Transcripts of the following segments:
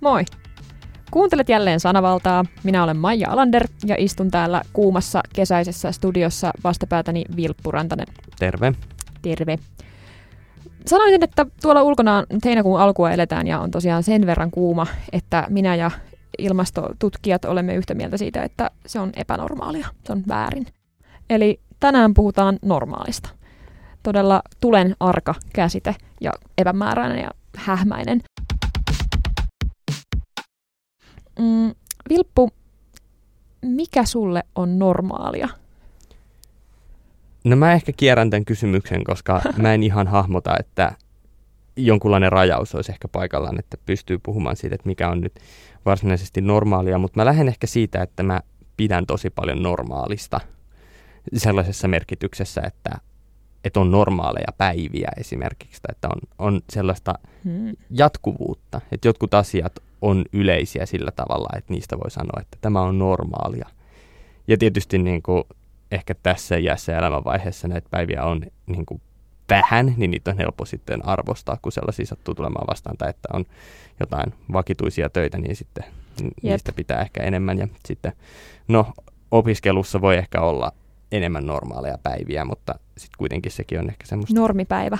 Moi! Kuuntelet jälleen sanavaltaa. Minä olen Maija Alander ja istun täällä kuumassa kesäisessä studiossa vastapäätäni Vilppu Rantanen. Terve. Terve. Sanoisin, että tuolla ulkona heinäkuun alkua eletään ja on tosiaan sen verran kuuma, että minä ja ilmastotutkijat olemme yhtä mieltä siitä, että se on epänormaalia, se on väärin. Eli tänään puhutaan normaalista. Todella tulen arka käsite ja epämääräinen ja hähmäinen. Mm, Vilppu, mikä sulle on normaalia? No mä ehkä kierrän tämän kysymyksen, koska mä en ihan hahmota, että jonkunlainen rajaus olisi ehkä paikallaan, että pystyy puhumaan siitä, että mikä on nyt varsinaisesti normaalia, mutta mä lähden ehkä siitä, että mä pidän tosi paljon normaalista sellaisessa merkityksessä, että, että on normaaleja päiviä esimerkiksi, tai että on, on sellaista hmm. jatkuvuutta, että jotkut asiat on yleisiä sillä tavalla, että niistä voi sanoa, että tämä on normaalia. Ja tietysti niin kuin, ehkä tässä iässä elämänvaiheessa näitä päiviä on niin kuin vähän, niin niitä on helppo sitten arvostaa, kun sellaisia sattuu tulemaan vastaan, tai että on jotain vakituisia töitä, niin sitten Jep. niistä pitää ehkä enemmän. Ja sitten, no, opiskelussa voi ehkä olla enemmän normaaleja päiviä, mutta sitten kuitenkin sekin on ehkä semmoista... Normipäivä.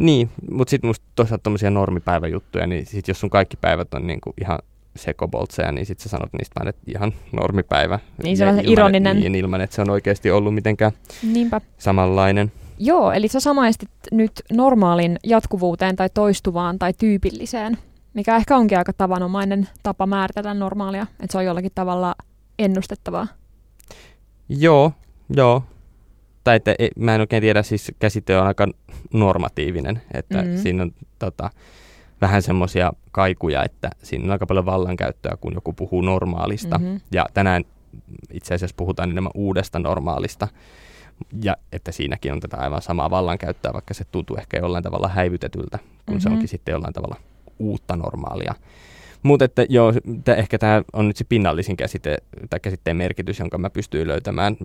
Niin, mutta sitten musta toisaalta tuommoisia normipäiväjuttuja, niin sit jos sun kaikki päivät on niinku ihan sekoboltseja, niin sitten sä sanot niistä vaan, että ihan normipäivä. Niin se on ilman, ironinen. Niin, ilman, että se on oikeasti ollut mitenkään Niinpä. samanlainen. Joo, eli sä samaistit nyt normaalin jatkuvuuteen tai toistuvaan tai tyypilliseen, mikä ehkä onkin aika tavanomainen tapa määritellä normaalia, että se on jollakin tavalla ennustettavaa. Joo, joo tai että e, mä en oikein tiedä, siis käsite on aika normatiivinen, että mm-hmm. siinä on tota, vähän semmoisia kaikuja, että siinä on aika paljon vallankäyttöä, kun joku puhuu normaalista. Mm-hmm. Ja tänään itse asiassa puhutaan enemmän uudesta normaalista, ja että siinäkin on tätä aivan samaa vallankäyttöä, vaikka se tuntuu ehkä jollain tavalla häivytetyltä, kun mm-hmm. se onkin sitten jollain tavalla uutta normaalia. Mutta että joo, t- ehkä tämä on nyt se pinnallisin käsite, tai käsitteen merkitys, jonka mä pystyin löytämään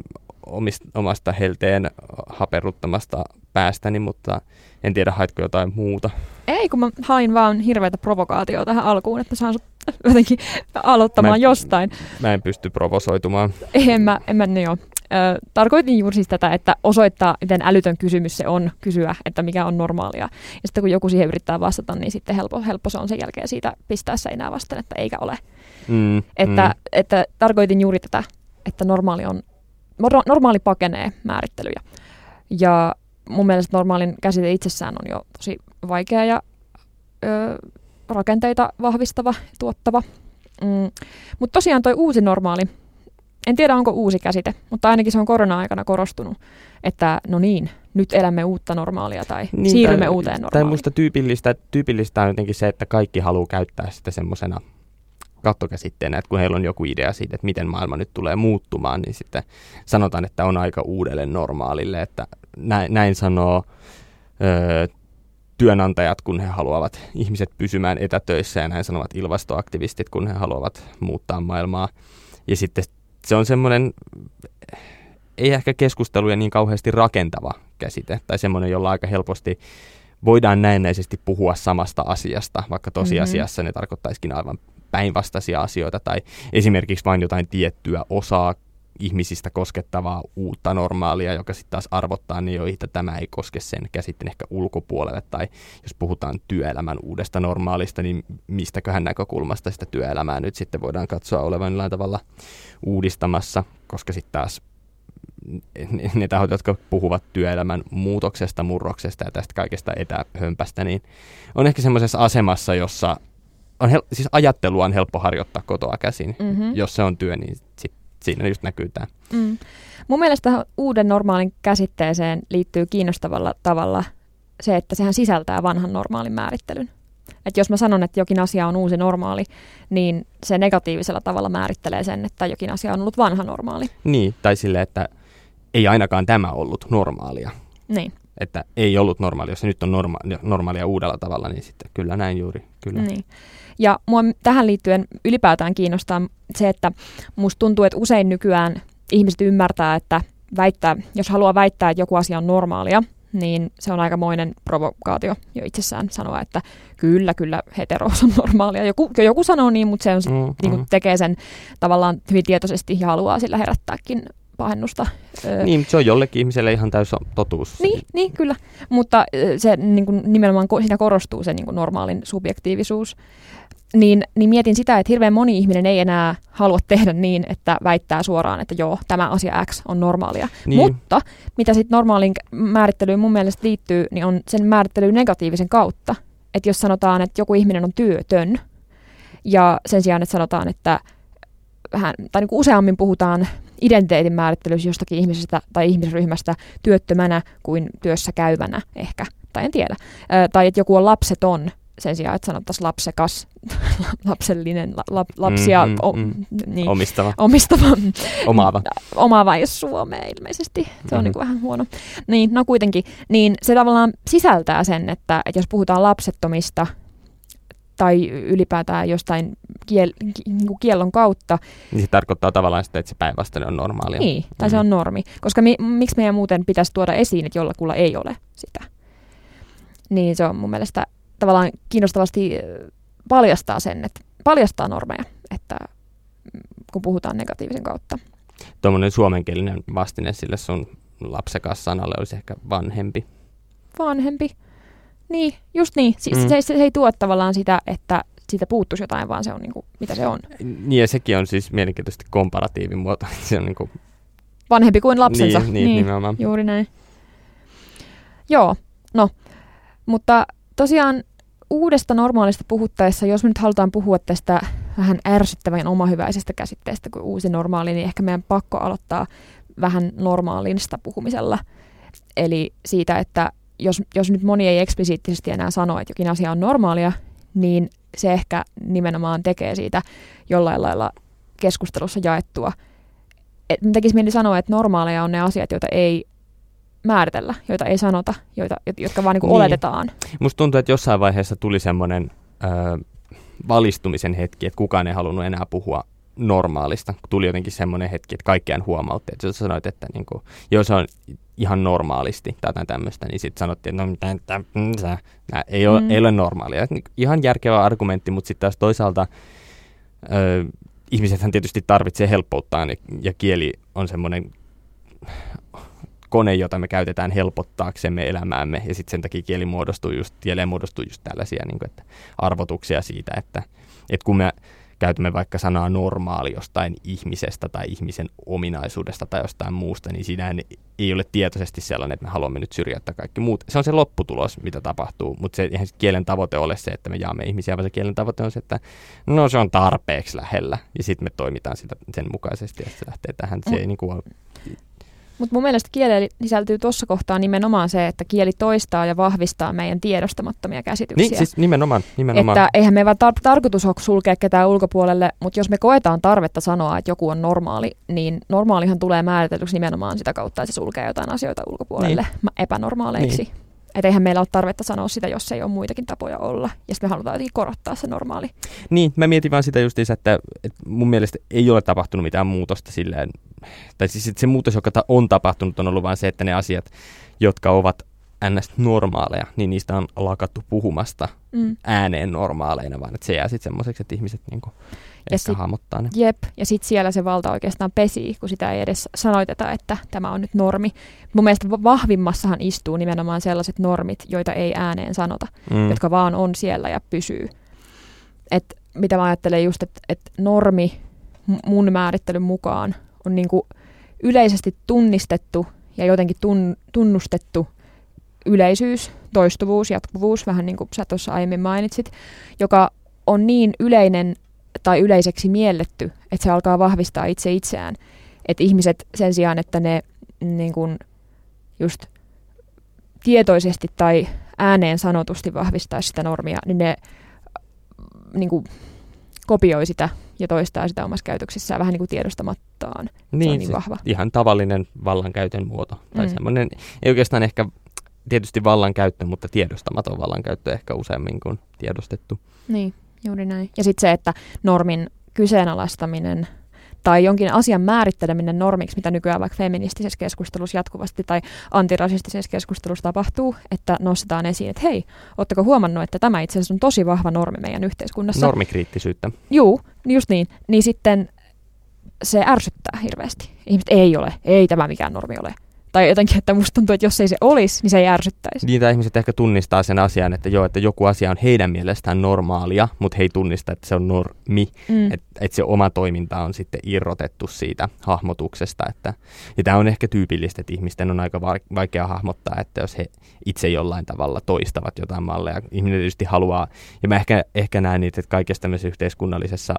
omist, omasta helteen haperuttamasta päästäni, mutta en tiedä, haitko jotain muuta. Ei, kun mä hain vaan hirveätä provokaatioa tähän alkuun, että saan sut jotenkin aloittamaan mä en, jostain. Mä en pysty provosoitumaan. En mä, en mä, no joo. Ö, tarkoitin juuri siis tätä, että osoittaa, miten älytön kysymys se on kysyä, että mikä on normaalia. Ja sitten kun joku siihen yrittää vastata, niin sitten helppo, helppo se on sen jälkeen siitä pistää seinää vastaan, että eikä ole. Mm, että, mm. että tarkoitin juuri tätä, että normaali on normaali pakenee määrittelyjä. Ja mun mielestä normaalin käsite itsessään on jo tosi vaikea ja ö, rakenteita vahvistava, tuottava. Mm. Mutta tosiaan toi uusi normaali, en tiedä onko uusi käsite, mutta ainakin se on korona-aikana korostunut, että no niin, nyt elämme uutta normaalia tai niin, siirrymme tai, uuteen normaaliin. Tai musta tyypillistä, tyypillistä on jotenkin se, että kaikki haluaa käyttää sitä semmoisena kattokäsitteenä, että kun heillä on joku idea siitä, että miten maailma nyt tulee muuttumaan, niin sitten sanotaan, että on aika uudelle normaalille, että näin, näin sanoo ö, työnantajat, kun he haluavat ihmiset pysymään etätöissä ja näin sanovat ilmastoaktivistit, kun he haluavat muuttaa maailmaa. Ja sitten se on semmoinen, ei ehkä keskusteluja niin kauheasti rakentava käsite, tai semmoinen, jolla aika helposti voidaan näennäisesti puhua samasta asiasta, vaikka tosiasiassa mm-hmm. ne tarkoittaisikin aivan päinvastaisia asioita tai esimerkiksi vain jotain tiettyä osaa ihmisistä koskettavaa uutta normaalia, joka sitten taas arvottaa niin jo, että tämä ei koske sen käsitteen ehkä ulkopuolelle. Tai jos puhutaan työelämän uudesta normaalista, niin mistäköhän näkökulmasta sitä työelämää nyt sitten voidaan katsoa olevan jollain tavalla uudistamassa, koska sitten taas ne, ne tahot, jotka puhuvat työelämän muutoksesta, murroksesta ja tästä kaikesta etähömpästä, niin on ehkä semmoisessa asemassa, jossa on hel- siis ajattelua on helppo harjoittaa kotoa käsin. Mm-hmm. Jos se on työ, niin sit siinä just näkyy tämä. Mm. Mun mielestä uuden normaalin käsitteeseen liittyy kiinnostavalla tavalla se, että sehän sisältää vanhan normaalin määrittelyn. Et jos mä sanon, että jokin asia on uusi normaali, niin se negatiivisella tavalla määrittelee sen, että jokin asia on ollut vanha normaali. Niin, tai sille, että ei ainakaan tämä ollut normaalia. Niin. Että ei ollut normaalia, jos se nyt on norma- normaalia uudella tavalla, niin sitten kyllä näin juuri. Kyllä. Niin. Ja mua tähän liittyen ylipäätään kiinnostaa se, että musta tuntuu, että usein nykyään ihmiset ymmärtää, että väittää, jos haluaa väittää, että joku asia on normaalia, niin se on aikamoinen provokaatio jo itsessään sanoa, että kyllä, kyllä heterous on normaalia. Joku, joku sanoo niin, mutta se on, mm, niin kuin mm. tekee sen tavallaan hyvin tietoisesti ja haluaa sillä herättääkin pahennusta. Niin, se on jollekin ihmiselle ihan täysin totuus. Niin, niin kyllä. Mutta se niin kuin, nimenomaan siinä korostuu se niin kuin normaalin subjektiivisuus. Niin, niin mietin sitä, että hirveän moni ihminen ei enää halua tehdä niin, että väittää suoraan, että joo, tämä asia X on normaalia. Niin. Mutta mitä sitten normaalin määrittelyyn mun mielestä liittyy, niin on sen määrittely negatiivisen kautta. Että jos sanotaan, että joku ihminen on työtön, ja sen sijaan, että sanotaan, että vähän, tai niin kuin useammin puhutaan identiteetin määrittelyssä jostakin ihmisestä tai ihmisryhmästä työttömänä kuin työssä käyvänä ehkä, tai en tiedä. Ö, tai että joku on lapseton sen sijaan, että sanottaisiin lapsekas, lapsellinen, la, lapsia mm, mm, mm. Niin, omistava. omistava. Omaava. Omaava jos Suomea ilmeisesti. Se on mm-hmm. niin kuin vähän huono. Niin, no kuitenkin. Niin se tavallaan sisältää sen, että, että jos puhutaan lapsettomista, tai ylipäätään jostain kiel, niin kuin kiellon kautta. Niin se tarkoittaa tavallaan sitä, että se päinvastainen on normaalia. Niin, tai mm. se on normi. Koska mi, miksi meidän muuten pitäisi tuoda esiin, että jollakulla ei ole sitä? Niin se on mun mielestä tavallaan kiinnostavasti paljastaa sen, että paljastaa normeja, että mm, kun puhutaan negatiivisen kautta. Tuommoinen suomenkielinen vastine sille sun lapsekas sanalle olisi ehkä vanhempi. Vanhempi. Niin, just niin. Siis mm. se, se, se ei tuo tavallaan sitä, että siitä puuttuisi jotain, vaan se on niin kuin, mitä se on. Niin ja sekin on siis mielenkiintoisesti komparatiivin muoto. Se on niin kuin... Vanhempi kuin lapsensa. Niin, niin, niin nimenomaan. Juuri näin. Joo, no, mutta tosiaan uudesta normaalista puhuttaessa, jos me nyt halutaan puhua tästä vähän ärsyttävän omahyväisestä käsitteestä kuin uusi normaali, niin ehkä meidän pakko aloittaa vähän normaalista puhumisella. Eli siitä, että jos, jos nyt moni ei eksplisiittisesti enää sano, että jokin asia on normaalia, niin se ehkä nimenomaan tekee siitä jollain lailla keskustelussa jaettua. Et tekisi mieli sanoa, että normaaleja on ne asiat, joita ei määritellä, joita ei sanota, joita, jotka vaan niin niin. oletetaan. Musta tuntuu, että jossain vaiheessa tuli semmoinen valistumisen hetki, että kukaan ei halunnut enää puhua normaalista. Tuli jotenkin semmoinen hetki, että kaikkiaan huomautti. Että jos sanoit, että niin kuin, jos on ihan normaalisti tai jotain tämmöistä, niin sitten sanottiin, että no mitä, tämä, ei, ole, mm. ei ole normaalia. Niin ihan järkevä argumentti, mutta sitten taas toisaalta ö, ihmisethän tietysti tarvitsee helppouttaa ja kieli on semmoinen kone, jota me käytetään helpottaaksemme elämäämme, ja sitten sen takia kieli muodostuu just, kieleen muodostuu just tällaisia niin kuin, että arvotuksia siitä, että, että kun me käytämme vaikka sanaa normaali jostain ihmisestä tai ihmisen ominaisuudesta tai jostain muusta, niin siinä ei ole tietoisesti sellainen, että me haluamme nyt syrjäyttää kaikki muut. Se on se lopputulos, mitä tapahtuu, mutta se eihän kielen tavoite ole se, että me jaamme ihmisiä, vaan se kielen tavoite on se, että no se on tarpeeksi lähellä ja sitten me toimitaan sitä sen mukaisesti, että se lähtee tähän. Se ei niin kuin mutta mun mielestä kielelle sisältyy tuossa kohtaa nimenomaan se, että kieli toistaa ja vahvistaa meidän tiedostamattomia käsityksiä. Niin, siis nimenomaan. nimenomaan. Että eihän me vaan tar- tarkoitus ole sulkea ketään ulkopuolelle, mutta jos me koetaan tarvetta sanoa, että joku on normaali, niin normaalihan tulee määritellyksi nimenomaan sitä kautta, että se sulkee jotain asioita ulkopuolelle niin. epänormaaleiksi. Niin. Että eihän meillä ole tarvetta sanoa sitä, jos ei ole muitakin tapoja olla. Ja sitten me halutaan jotenkin korottaa se normaali. Niin, mä mietin vaan sitä justiinsa, että, että mun mielestä ei ole tapahtunut mitään muutosta silleen. Tai siis se muutos, joka on tapahtunut, on ollut vain se, että ne asiat, jotka ovat ns. normaaleja, niin niistä on lakattu puhumasta mm. ääneen normaaleina, vaan että se jää sitten semmoiseksi, että ihmiset niinku ja ehkä sit, hahmottaa ne. Jep, ja sitten siellä se valta oikeastaan pesii, kun sitä ei edes sanoiteta, että tämä on nyt normi. Mun mielestä vahvimmassahan istuu nimenomaan sellaiset normit, joita ei ääneen sanota, mm. jotka vaan on siellä ja pysyy. Et mitä mä ajattelen just, että et normi mun määrittelyn mukaan on niinku yleisesti tunnistettu ja jotenkin tun, tunnustettu yleisyys, toistuvuus, jatkuvuus, vähän niin kuin sä tuossa aiemmin mainitsit, joka on niin yleinen tai yleiseksi mielletty, että se alkaa vahvistaa itse itseään. Että ihmiset sen sijaan, että ne niin kuin just tietoisesti tai ääneen sanotusti vahvistaa sitä normia, niin ne niin kuin, kopioi sitä ja toistaa sitä omassa käytöksessään vähän niin kuin tiedostamattaan. Niin, se on niin, niin vahva. ihan tavallinen vallankäytön muoto. Tai mm. semmoinen, ei oikeastaan ehkä tietysti vallankäyttö, mutta tiedostamaton vallankäyttö ehkä useammin kuin tiedostettu. Niin. Juuri näin. Ja sitten se, että normin kyseenalaistaminen tai jonkin asian määritteleminen normiksi, mitä nykyään vaikka feministisessä keskustelussa jatkuvasti tai antirasistisessa keskustelussa tapahtuu, että nostetaan esiin, että hei, ootteko huomannut, että tämä itse asiassa on tosi vahva normi meidän yhteiskunnassa. Normikriittisyyttä. Juu, just niin. Niin sitten se ärsyttää hirveästi. Ihmiset ei ole, ei tämä mikään normi ole. Tai jotenkin, että musta tuntuu, että jos ei se olisi, niin se ei ärsyttäisi. Tai ihmiset ehkä tunnistaa sen asian, että joo, että joku asia on heidän mielestään normaalia, mutta he ei tunnista, että se on normi. Mm. Että et se oma toiminta on sitten irrotettu siitä hahmotuksesta. Että, ja tämä on ehkä tyypillistä, että ihmisten on aika vaikea hahmottaa, että jos he itse jollain tavalla toistavat jotain malleja. Ihminen tietysti haluaa, ja mä ehkä, ehkä näen niitä, että kaikessa tämmöisessä yhteiskunnallisessa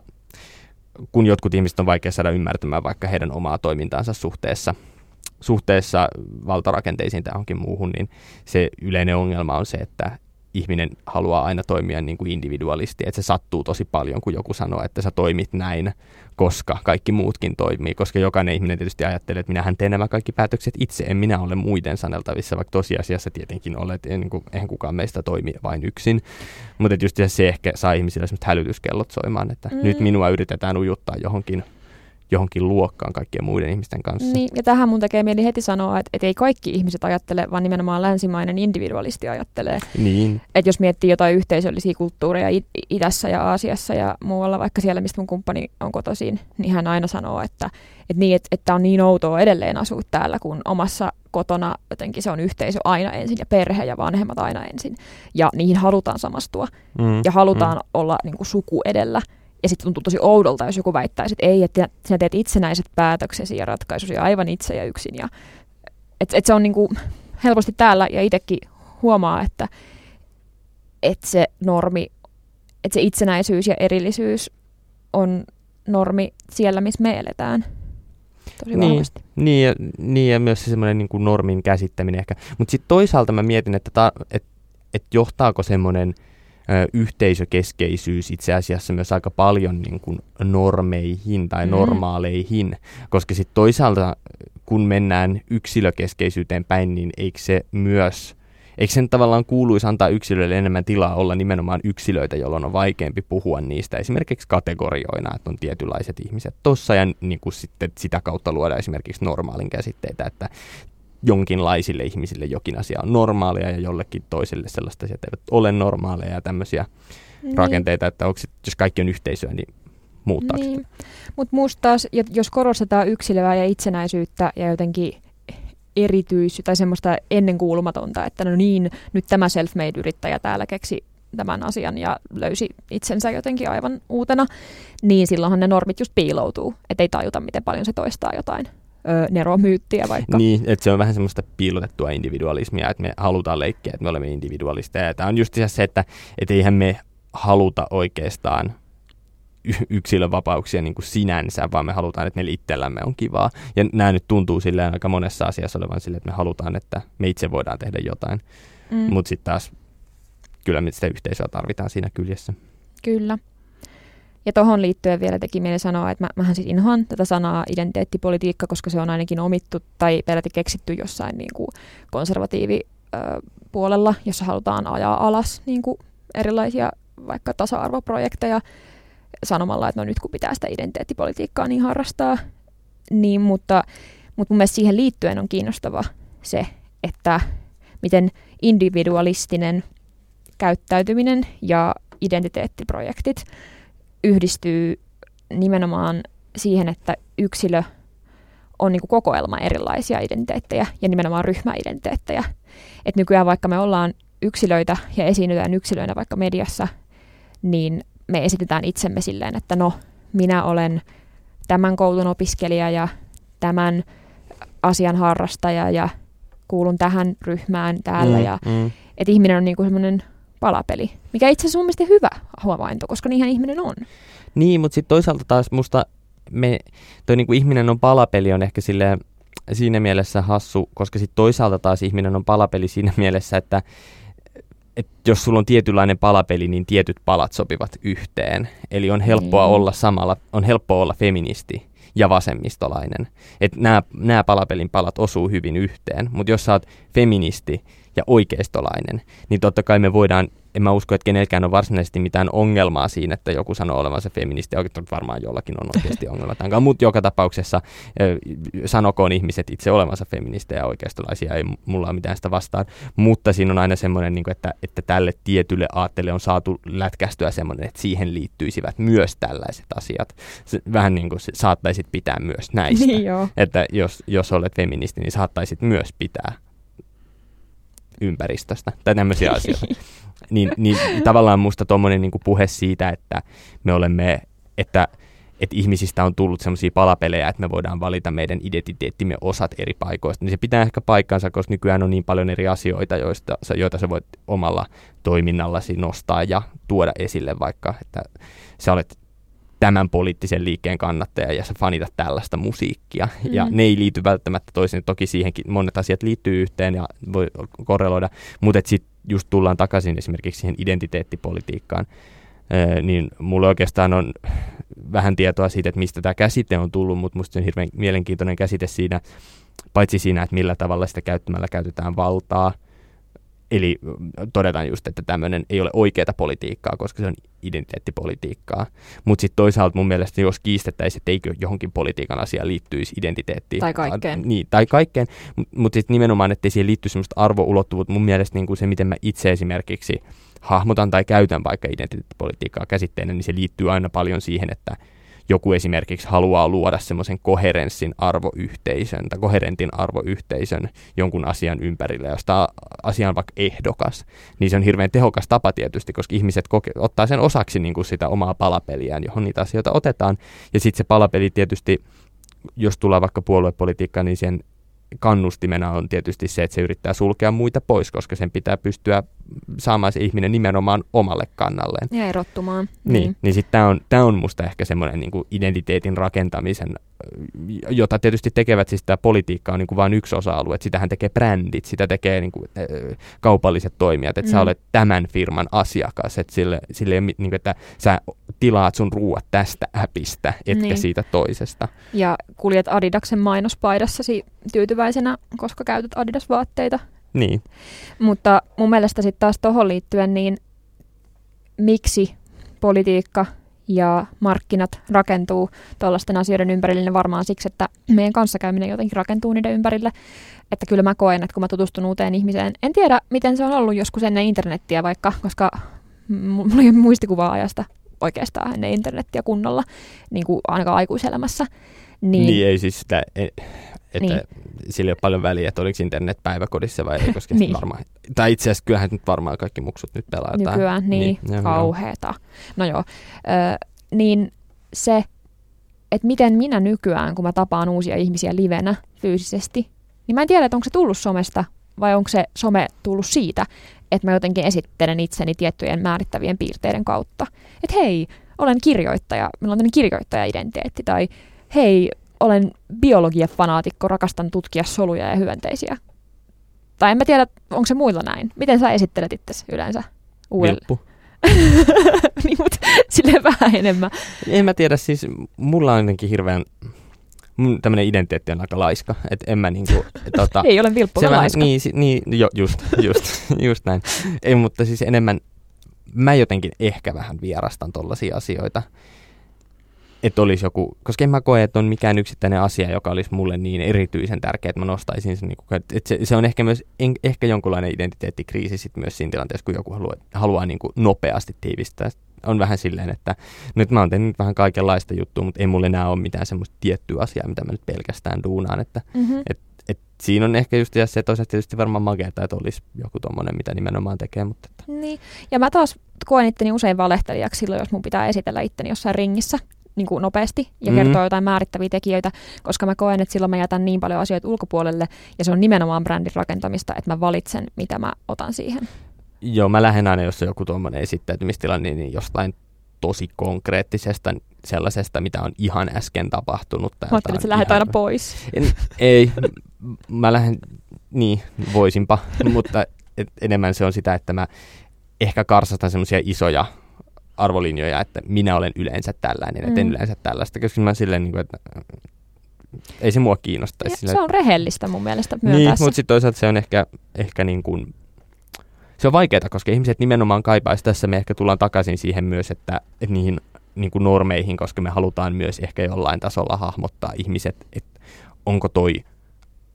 kun jotkut ihmiset on vaikea saada ymmärtämään vaikka heidän omaa toimintaansa suhteessa suhteessa valtarakenteisiin tai johonkin muuhun, niin se yleinen ongelma on se, että ihminen haluaa aina toimia niin kuin individualisti, että se sattuu tosi paljon, kun joku sanoo, että sä toimit näin, koska kaikki muutkin toimii, koska jokainen ihminen tietysti ajattelee, että minähän teen nämä kaikki päätökset itse, en minä ole muiden saneltavissa, vaikka tosiasiassa tietenkin olet, niin kuin, eihän kukaan meistä toimi vain yksin, mutta just se ehkä saa ihmisille hälytyskellot soimaan, että mm. nyt minua yritetään ujuttaa johonkin johonkin luokkaan kaikkien muiden ihmisten kanssa. Niin, ja tähän mun tekee mieli heti sanoa, että, että ei kaikki ihmiset ajattele, vaan nimenomaan länsimainen individualisti ajattelee. Niin. Että jos miettii jotain yhteisöllisiä kulttuureja it- Itässä ja Aasiassa ja muualla, vaikka siellä, mistä mun kumppani on kotoisin, niin hän aina sanoo, että, että, niin, että, että on niin outoa edelleen asua täällä, kun omassa kotona jotenkin se on yhteisö aina ensin ja perhe ja vanhemmat aina ensin. Ja niihin halutaan samastua mm, ja halutaan mm. olla niin kuin suku edellä. Ja sitten tuntuu tosi oudolta, jos joku väittäisi, että ei, että sinä teet itsenäiset päätöksesi ja ratkaisusi aivan itse ja yksin. Ja, et, et se on niinku helposti täällä ja itsekin huomaa, että, että se normi, että se itsenäisyys ja erillisyys on normi siellä, missä me eletään. Tosi niin. Niin ja, niin ja myös se semmoinen niin normin käsittäminen ehkä. Mutta sitten toisaalta mä mietin, että, ta, et, et johtaako semmoinen – yhteisökeskeisyys itse asiassa myös aika paljon niin kuin normeihin tai mm. normaaleihin, koska sitten toisaalta kun mennään yksilökeskeisyyteen päin, niin eikö se myös, eikö sen tavallaan kuuluisi antaa yksilöille enemmän tilaa olla nimenomaan yksilöitä, jolloin on vaikeampi puhua niistä esimerkiksi kategorioina, että on tietynlaiset ihmiset tossa ja niin kuin sitten sitä kautta luoda esimerkiksi normaalin käsitteitä, että jonkinlaisille ihmisille jokin asia on normaalia ja jollekin toiselle sellaista asiat eivät ole normaaleja ja tämmöisiä niin. rakenteita, että onko sit, jos kaikki on yhteisöä, niin muuttaako niin. Mutta musta taas, jos korostetaan yksilöä ja itsenäisyyttä ja jotenkin erityis- tai semmoista ennenkuulumatonta, että no niin, nyt tämä self-made-yrittäjä täällä keksi tämän asian ja löysi itsensä jotenkin aivan uutena, niin silloinhan ne normit just piiloutuu, että ei tajuta, miten paljon se toistaa jotain ö, neromyyttiä vaikka. Niin, että se on vähän semmoista piilotettua individualismia, että me halutaan leikkiä, että me olemme individualisteja. Tämä on just se, että et eihän me haluta oikeastaan yksilövapauksia niin kuin sinänsä, vaan me halutaan, että meillä itsellämme on kivaa. Ja nämä nyt tuntuu silleen aika monessa asiassa olevan silleen, että me halutaan, että me itse voidaan tehdä jotain. Mm. Mutta sitten taas kyllä me sitä yhteisöä tarvitaan siinä kyljessä. Kyllä. Ja tuohon liittyen vielä teki mieli sanoa, että mä, mähän siis inhoan tätä sanaa identiteettipolitiikka, koska se on ainakin omittu tai peräti keksitty jossain niin kuin konservatiivipuolella, jossa halutaan ajaa alas niin kuin erilaisia vaikka tasa-arvoprojekteja sanomalla, että no nyt kun pitää sitä identiteettipolitiikkaa niin harrastaa. Niin, mutta, mutta mun mielestä siihen liittyen on kiinnostava se, että miten individualistinen käyttäytyminen ja identiteettiprojektit – yhdistyy nimenomaan siihen, että yksilö on niin kuin kokoelma erilaisia identiteettejä ja nimenomaan ryhmäidentiteettejä. Et nykyään vaikka me ollaan yksilöitä ja esiinnytään yksilöinä vaikka mediassa, niin me esitetään itsemme silleen, että no, minä olen tämän koulun opiskelija ja tämän asian harrastaja ja kuulun tähän ryhmään täällä. Mm, ja, mm. Että ihminen on niin kuin semmoinen palapeli, mikä itse asiassa on mielestäni hyvä havainto, koska niinhän ihminen on. Niin, mutta sitten toisaalta taas musta me, toi niinku ihminen on palapeli on ehkä sille siinä mielessä hassu, koska sitten toisaalta taas ihminen on palapeli siinä mielessä, että et jos sulla on tietynlainen palapeli, niin tietyt palat sopivat yhteen. Eli on helppoa mm. olla samalla, on helppoa olla feministi ja vasemmistolainen. Että nämä palapelin palat osuu hyvin yhteen. Mutta jos sä oot feministi ja oikeistolainen, niin totta kai me voidaan en mä usko, että kenelläkään on varsinaisesti mitään ongelmaa siinä, että joku sanoo olevansa feministi. Oikein varmaan jollakin on oikeasti ongelma tämän mutta joka tapauksessa sanokoon ihmiset itse olevansa feministejä oikeistolaisia, ei mulla ole mitään sitä vastaan. Mutta siinä on aina semmoinen, niin että, että tälle tietylle aatteelle on saatu lätkästyä semmoinen, että siihen liittyisivät myös tällaiset asiat. Vähän niin kuin saattaisit pitää myös näistä. Niin joo. Että jos, jos olet feministi, niin saattaisit myös pitää ympäristöstä tai tämmöisiä asioita. niin, niin tavallaan musta tuommoinen niin puhe siitä, että me olemme, että, että ihmisistä on tullut semmoisia palapelejä, että me voidaan valita meidän identiteettimme osat eri paikoista, niin se pitää ehkä paikkansa, koska nykyään on niin paljon eri asioita, joista, joita sä voit omalla toiminnallasi nostaa ja tuoda esille, vaikka että sä olet tämän poliittisen liikkeen kannattaja ja sä fanitat tällaista musiikkia. Mm. Ja ne ei liity välttämättä toisiin. Toki siihenkin monet asiat liittyy yhteen ja voi korreloida, mutta sitten just tullaan takaisin esimerkiksi siihen identiteettipolitiikkaan, niin mulla oikeastaan on vähän tietoa siitä, että mistä tämä käsite on tullut, mutta musta se on hirveän mielenkiintoinen käsite siinä, paitsi siinä, että millä tavalla sitä käyttämällä käytetään valtaa – Eli todetaan just, että tämmöinen ei ole oikeaa politiikkaa, koska se on identiteettipolitiikkaa. Mutta sitten toisaalta mun mielestä, jos kiistettäisiin, että eikö johonkin politiikan asiaan liittyisi identiteettiin. Tai kaikkeen. Niin, tai kaikkeen. Mutta mut sitten nimenomaan, että siihen liittyy semmoista arvoulottuvuutta. Mun mielestä niin kuin se, miten mä itse esimerkiksi hahmotan tai käytän vaikka identiteettipolitiikkaa käsitteenä, niin se liittyy aina paljon siihen, että – joku esimerkiksi haluaa luoda semmoisen koherenssin arvoyhteisön tai koherentin arvoyhteisön jonkun asian ympärille, josta asia on vaikka ehdokas, niin se on hirveän tehokas tapa tietysti, koska ihmiset koke- ottaa sen osaksi niin kuin sitä omaa palapeliään, johon niitä asioita otetaan. Ja sitten se palapeli tietysti, jos tulee vaikka puoluepolitiikkaan, niin sen kannustimena on tietysti se, että se yrittää sulkea muita pois, koska sen pitää pystyä saamaan se ihminen nimenomaan omalle kannalleen. Ja erottumaan. Niin, niin, niin sitten tämä on, tää on musta ehkä semmoinen niin identiteetin rakentamisen, jota tietysti tekevät siis tämä politiikka on niin kuin vain yksi osa-alue, että sitähän tekee brändit, sitä tekee niin kuin, kaupalliset toimijat, että mm. sä olet tämän firman asiakas, että sille, sille niin kuin, että sä tilaat sun ruuat tästä appista, etkä niin. siitä toisesta. Ja kuljet Adidaksen mainospaidassa tyytyväisenä, koska käytät Adidas-vaatteita. Niin. Mutta mun mielestä sitten taas tuohon liittyen, niin miksi politiikka ja markkinat rakentuu tuollaisten asioiden ympärille, niin varmaan siksi, että meidän kanssakäyminen jotenkin rakentuu niiden ympärille. Että kyllä mä koen, että kun mä tutustun uuteen ihmiseen, en tiedä miten se on ollut joskus ennen internettiä vaikka, koska mulla ole muistikuvaa ajasta oikeastaan ennen internettiä kunnolla, niin kuin ainakaan aikuiselämässä. Niin, niin ei siis sitä, että niin. sillä ei ole paljon väliä, että oliko internet päiväkodissa vai ei, koska niin. varmaan, tai itse asiassa kyllähän nyt varmaan kaikki muksut nyt pelaa. Nykyään, niin, niin kauheeta. No joo, ö, niin se, että miten minä nykyään, kun mä tapaan uusia ihmisiä livenä fyysisesti, niin mä en tiedä, että onko se tullut somesta vai onko se some tullut siitä, että mä jotenkin esittelen itseni tiettyjen määrittävien piirteiden kautta. Että hei, olen kirjoittaja, minulla on tämmöinen kirjoittaja-identiteetti, tai hei, olen biologia-fanaatikko, rakastan tutkia soluja ja hyönteisiä. Tai en mä tiedä, onko se muilla näin. Miten sä esittelet itse yleensä? Vilppu. niin, mutta silleen vähän enemmän. En mä tiedä, siis mulla on jotenkin hirveän mun tämmöinen identiteetti on aika laiska, että en mä niinku, tota, Ei ole vilppu, se laiska. Niin, niin jo, just, just, just näin. Ei, mutta siis enemmän, mä jotenkin ehkä vähän vierastan tollaisia asioita että olisi joku, koska en mä koe, että on mikään yksittäinen asia, joka olisi mulle niin erityisen tärkeä, että mä nostaisin sen, niin että se, se on ehkä myös en, ehkä jonkunlainen identiteettikriisi sit myös siinä tilanteessa, kun joku haluaa, haluaa niin kuin nopeasti tiivistää. On vähän silleen, että nyt mä oon tehnyt vähän kaikenlaista juttua, mutta ei mulle enää ole mitään semmoista tiettyä asiaa, mitä mä nyt pelkästään duunaan, että mm-hmm. et, et siinä on ehkä just se toisaalta tietysti varmaan makeata, että olisi joku tommonen, mitä nimenomaan tekee. Mutta että. Niin, ja mä taas koen itteni usein valehtelijaksi silloin, jos mun pitää esitellä itteni jossain ringissä niin kuin nopeasti ja mm. kertoo jotain määrittäviä tekijöitä, koska mä koen, että silloin mä jätän niin paljon asioita ulkopuolelle ja se on nimenomaan brändin rakentamista, että mä valitsen, mitä mä otan siihen. Joo, mä lähden aina, jos on joku tuommoinen esittäytymistilanne, niin jostain tosi konkreettisesta sellaisesta, mitä on ihan äsken tapahtunut. Mä ajattelin, että sä lähdet ihan... aina pois. En, ei, mä lähden, niin, voisinpa, mutta et, enemmän se on sitä, että mä ehkä karsastan semmoisia isoja arvolinjoja, että minä olen yleensä tällainen, mm. että en mm. yleensä tällaista, koska mä silleen, niin kuin, että ei se mua kiinnostaisi. Ja, se on rehellistä mun mielestä myöntää Niin, mutta sitten toisaalta se on ehkä, ehkä niin kuin, se on vaikeaa, koska ihmiset nimenomaan kaipaisi tässä, me ehkä tullaan takaisin siihen myös, että, että niihin niin kuin normeihin, koska me halutaan myös ehkä jollain tasolla hahmottaa ihmiset, että onko toi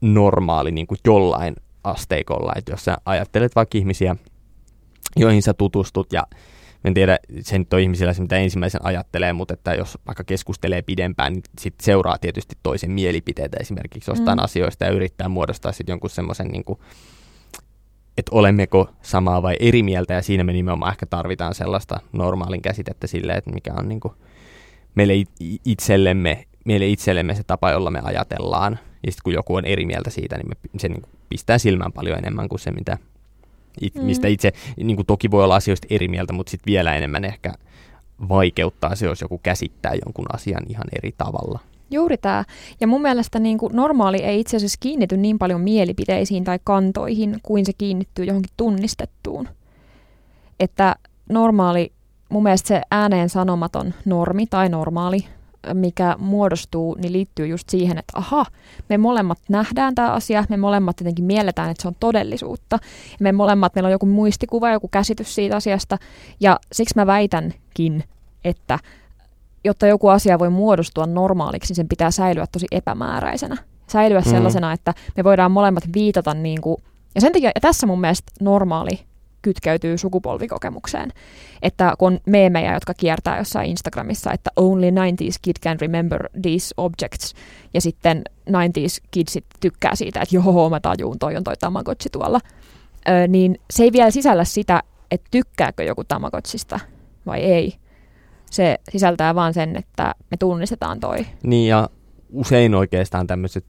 normaali niin kuin jollain asteikolla. Että jos sä ajattelet vaikka ihmisiä, joihin sä tutustut ja en tiedä, se nyt on ihmisillä se, mitä ensimmäisen ajattelee, mutta että jos vaikka keskustelee pidempään, niin sit seuraa tietysti toisen mielipiteitä esimerkiksi jostain mm. asioista ja yrittää muodostaa sitten jonkun semmoisen, niin että olemmeko samaa vai eri mieltä, ja siinä me nimenomaan ehkä tarvitaan sellaista normaalin käsitettä sille, että mikä on niin kuin meille itsellemme, meille itsellemme se tapa, jolla me ajatellaan, ja sitten kun joku on eri mieltä siitä, niin me, se niin pistää silmään paljon enemmän kuin se, mitä it, mm. mistä itse, niin kuin toki voi olla asioista eri mieltä, mutta sitten vielä enemmän ehkä vaikeuttaa se, jos joku käsittää jonkun asian ihan eri tavalla. Juuri tämä. Ja mun mielestä niin kuin normaali ei itse asiassa kiinnity niin paljon mielipiteisiin tai kantoihin, kuin se kiinnittyy johonkin tunnistettuun. Että normaali, mun mielestä se ääneen sanomaton normi tai normaali mikä muodostuu, niin liittyy just siihen, että aha, me molemmat nähdään tämä asia, me molemmat jotenkin mielletään, että se on todellisuutta. Ja me molemmat, meillä on joku muistikuva, joku käsitys siitä asiasta. Ja siksi mä väitänkin, että jotta joku asia voi muodostua normaaliksi, niin sen pitää säilyä tosi epämääräisenä. Säilyä mm. sellaisena, että me voidaan molemmat viitata niin kuin, ja sen takia, ja tässä mun mielestä normaali kytkeytyy sukupolvikokemukseen. Että kun on meemejä, jotka kiertää jossain Instagramissa, että only 90s kid can remember these objects, ja sitten 90s kidsit tykkää siitä, että joo, mä tajuun, toi on toi Tamagotchi tuolla, ö, niin se ei vielä sisällä sitä, että tykkääkö joku Tamagotsista vai ei. Se sisältää vaan sen, että me tunnistetaan toi. Niin ja usein oikeastaan tämmöiset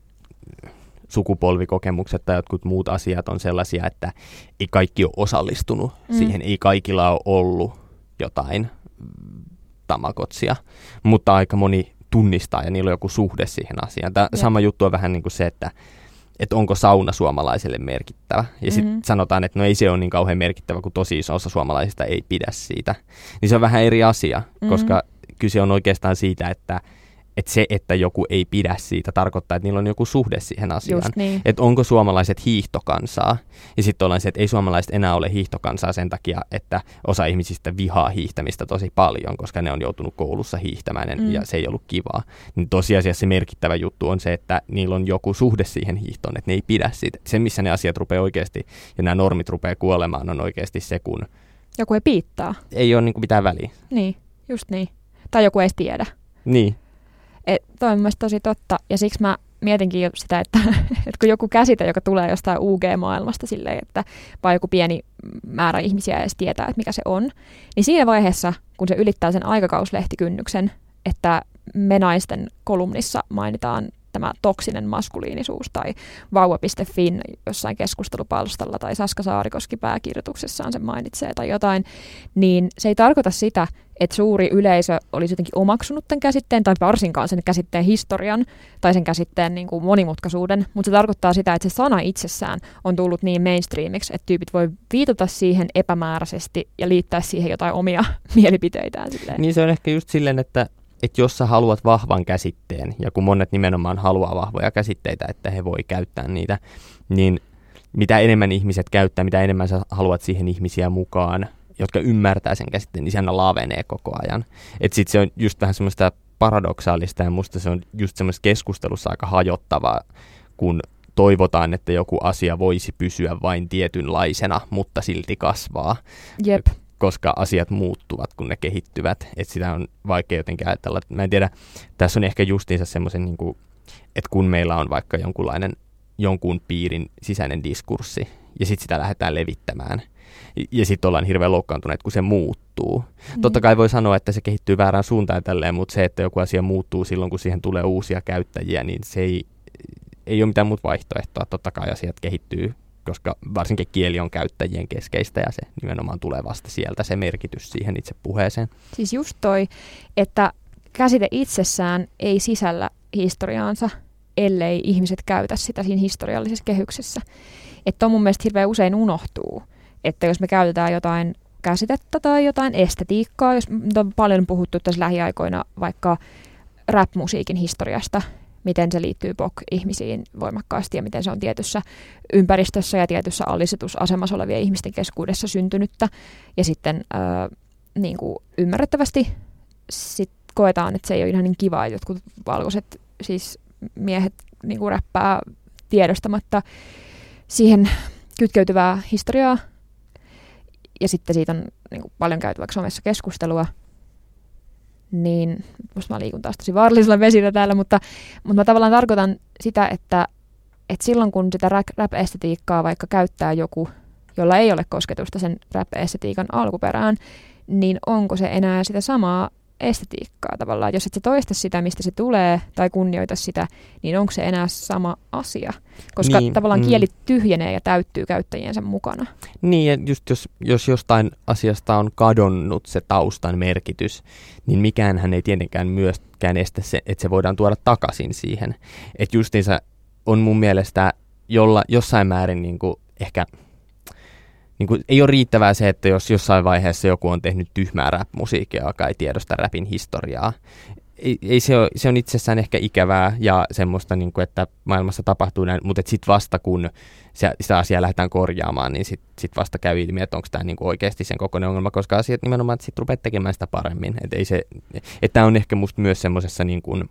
sukupolvikokemukset tai jotkut muut asiat on sellaisia, että ei kaikki ole osallistunut mm. siihen, ei kaikilla ole ollut jotain tamakotsia, mutta aika moni tunnistaa ja niillä on joku suhde siihen asiaan. Tämä sama juttu on vähän niin kuin se, että, että onko sauna suomalaiselle merkittävä. Ja sitten mm-hmm. sanotaan, että no ei se ole niin kauhean merkittävä, kun tosi iso osa suomalaisista ei pidä siitä. Niin se on vähän eri asia, mm-hmm. koska kyse on oikeastaan siitä, että että se, että joku ei pidä siitä, tarkoittaa, että niillä on joku suhde siihen asiaan. niin. Että onko suomalaiset hiihtokansaa. Ja sitten ollaan se, että ei suomalaiset enää ole hiihtokansaa sen takia, että osa ihmisistä vihaa hiihtämistä tosi paljon, koska ne on joutunut koulussa hiihtämään mm. ja se ei ollut kivaa. Niin tosiasiassa se merkittävä juttu on se, että niillä on joku suhde siihen hiihtoon, että ne ei pidä siitä. Se, missä ne asiat rupeaa oikeasti ja nämä normit rupeaa kuolemaan, on oikeasti se, kun... Joku ei piittaa. Ei ole niin kuin mitään väliä. Niin, just niin. Tai joku ei tiedä. Niin. Et, toi on mielestäni tosi totta, ja siksi mä mietinkin sitä, että, että kun joku käsite, joka tulee jostain UG-maailmasta silleen, että vai joku pieni määrä ihmisiä edes tietää, että mikä se on, niin siinä vaiheessa, kun se ylittää sen aikakauslehtikynnyksen, että me naisten kolumnissa mainitaan tämä toksinen maskuliinisuus tai vauva.fin jossain keskustelupalstalla tai Saska Saarikoski pääkirjoituksessaan se mainitsee tai jotain, niin se ei tarkoita sitä, että suuri yleisö olisi jotenkin omaksunut tämän käsitteen tai varsinkaan sen käsitteen historian tai sen käsitteen niin kuin monimutkaisuuden, mutta se tarkoittaa sitä, että se sana itsessään on tullut niin mainstreamiksi, että tyypit voi viitata siihen epämääräisesti ja liittää siihen jotain omia mielipiteitään. Silleen. Niin se on ehkä just silleen, että että jos sä haluat vahvan käsitteen, ja kun monet nimenomaan haluaa vahvoja käsitteitä, että he voi käyttää niitä, niin mitä enemmän ihmiset käyttää, mitä enemmän sä haluat siihen ihmisiä mukaan, jotka ymmärtää sen käsitteen, niin se aina lavenee koko ajan. Että sitten se on just vähän semmoista paradoksaalista, ja musta se on just semmoista keskustelussa aika hajottavaa, kun toivotaan, että joku asia voisi pysyä vain tietynlaisena, mutta silti kasvaa. Jep koska asiat muuttuvat, kun ne kehittyvät. Että sitä on vaikea jotenkin ajatella. Mä en tiedä, tässä on ehkä justiinsa semmoisen, niin että kun meillä on vaikka jonkunlainen jonkun piirin sisäinen diskurssi, ja sitten sitä lähdetään levittämään, ja sitten ollaan hirveän loukkaantuneet, kun se muuttuu. Mm. Totta kai voi sanoa, että se kehittyy väärään suuntaan tälleen, mutta se, että joku asia muuttuu silloin, kun siihen tulee uusia käyttäjiä, niin se ei, ei ole mitään muuta vaihtoehtoa. Totta kai asiat kehittyy koska varsinkin kieli on käyttäjien keskeistä ja se nimenomaan tulee vasta sieltä se merkitys siihen itse puheeseen. Siis just toi, että käsite itsessään ei sisällä historiaansa, ellei ihmiset käytä sitä siinä historiallisessa kehyksessä. Että on mun mielestä hirveän usein unohtuu, että jos me käytetään jotain käsitettä tai jotain estetiikkaa, jos on paljon puhuttu tässä lähiaikoina vaikka rap-musiikin historiasta, miten se liittyy POK-ihmisiin voimakkaasti ja miten se on tietyssä ympäristössä ja tietyssä alistetusasemassa olevien ihmisten keskuudessa syntynyttä. Ja sitten ää, niin kuin ymmärrettävästi sit koetaan, että se ei ole ihan niin kiva, että jotkut valkoiset siis miehet niin kuin räppää tiedostamatta siihen kytkeytyvää historiaa. Ja sitten siitä on niin kuin paljon käyty vaikka somessa keskustelua. Niin, musta mä liikun taas tosi vaarallisella vesillä täällä, mutta, mutta mä tavallaan tarkoitan sitä, että, että silloin kun sitä rap-estetiikkaa vaikka käyttää joku, jolla ei ole kosketusta sen rap-estetiikan alkuperään, niin onko se enää sitä samaa estetiikkaa tavallaan. Jos et sä toista sitä, mistä se tulee, tai kunnioita sitä, niin onko se enää sama asia? Koska niin, tavallaan mm. kieli tyhjenee ja täyttyy käyttäjiensä mukana. Niin, ja just jos, jos jostain asiasta on kadonnut se taustan merkitys, niin mikään hän ei tietenkään myöskään estä se, että se voidaan tuoda takaisin siihen. Että justiinsa on mun mielestä jolla, jossain määrin niin kuin ehkä – niin kuin, ei ole riittävää se, että jos jossain vaiheessa joku on tehnyt tyhmää rap-musiikkia, joka ei tiedosta rapin historiaa. Ei, ei se, ole, se on itsessään ehkä ikävää ja semmoista, niin kuin, että maailmassa tapahtuu näin, mutta sitten vasta kun se, sitä asiaa lähdetään korjaamaan, niin sitten sit vasta käy ilmi, että onko tämä niin oikeasti sen kokoinen ongelma, koska asiat nimenomaan, sitten rupeat tekemään sitä paremmin. Että tämä on ehkä musta myös semmoisessa niin kuin,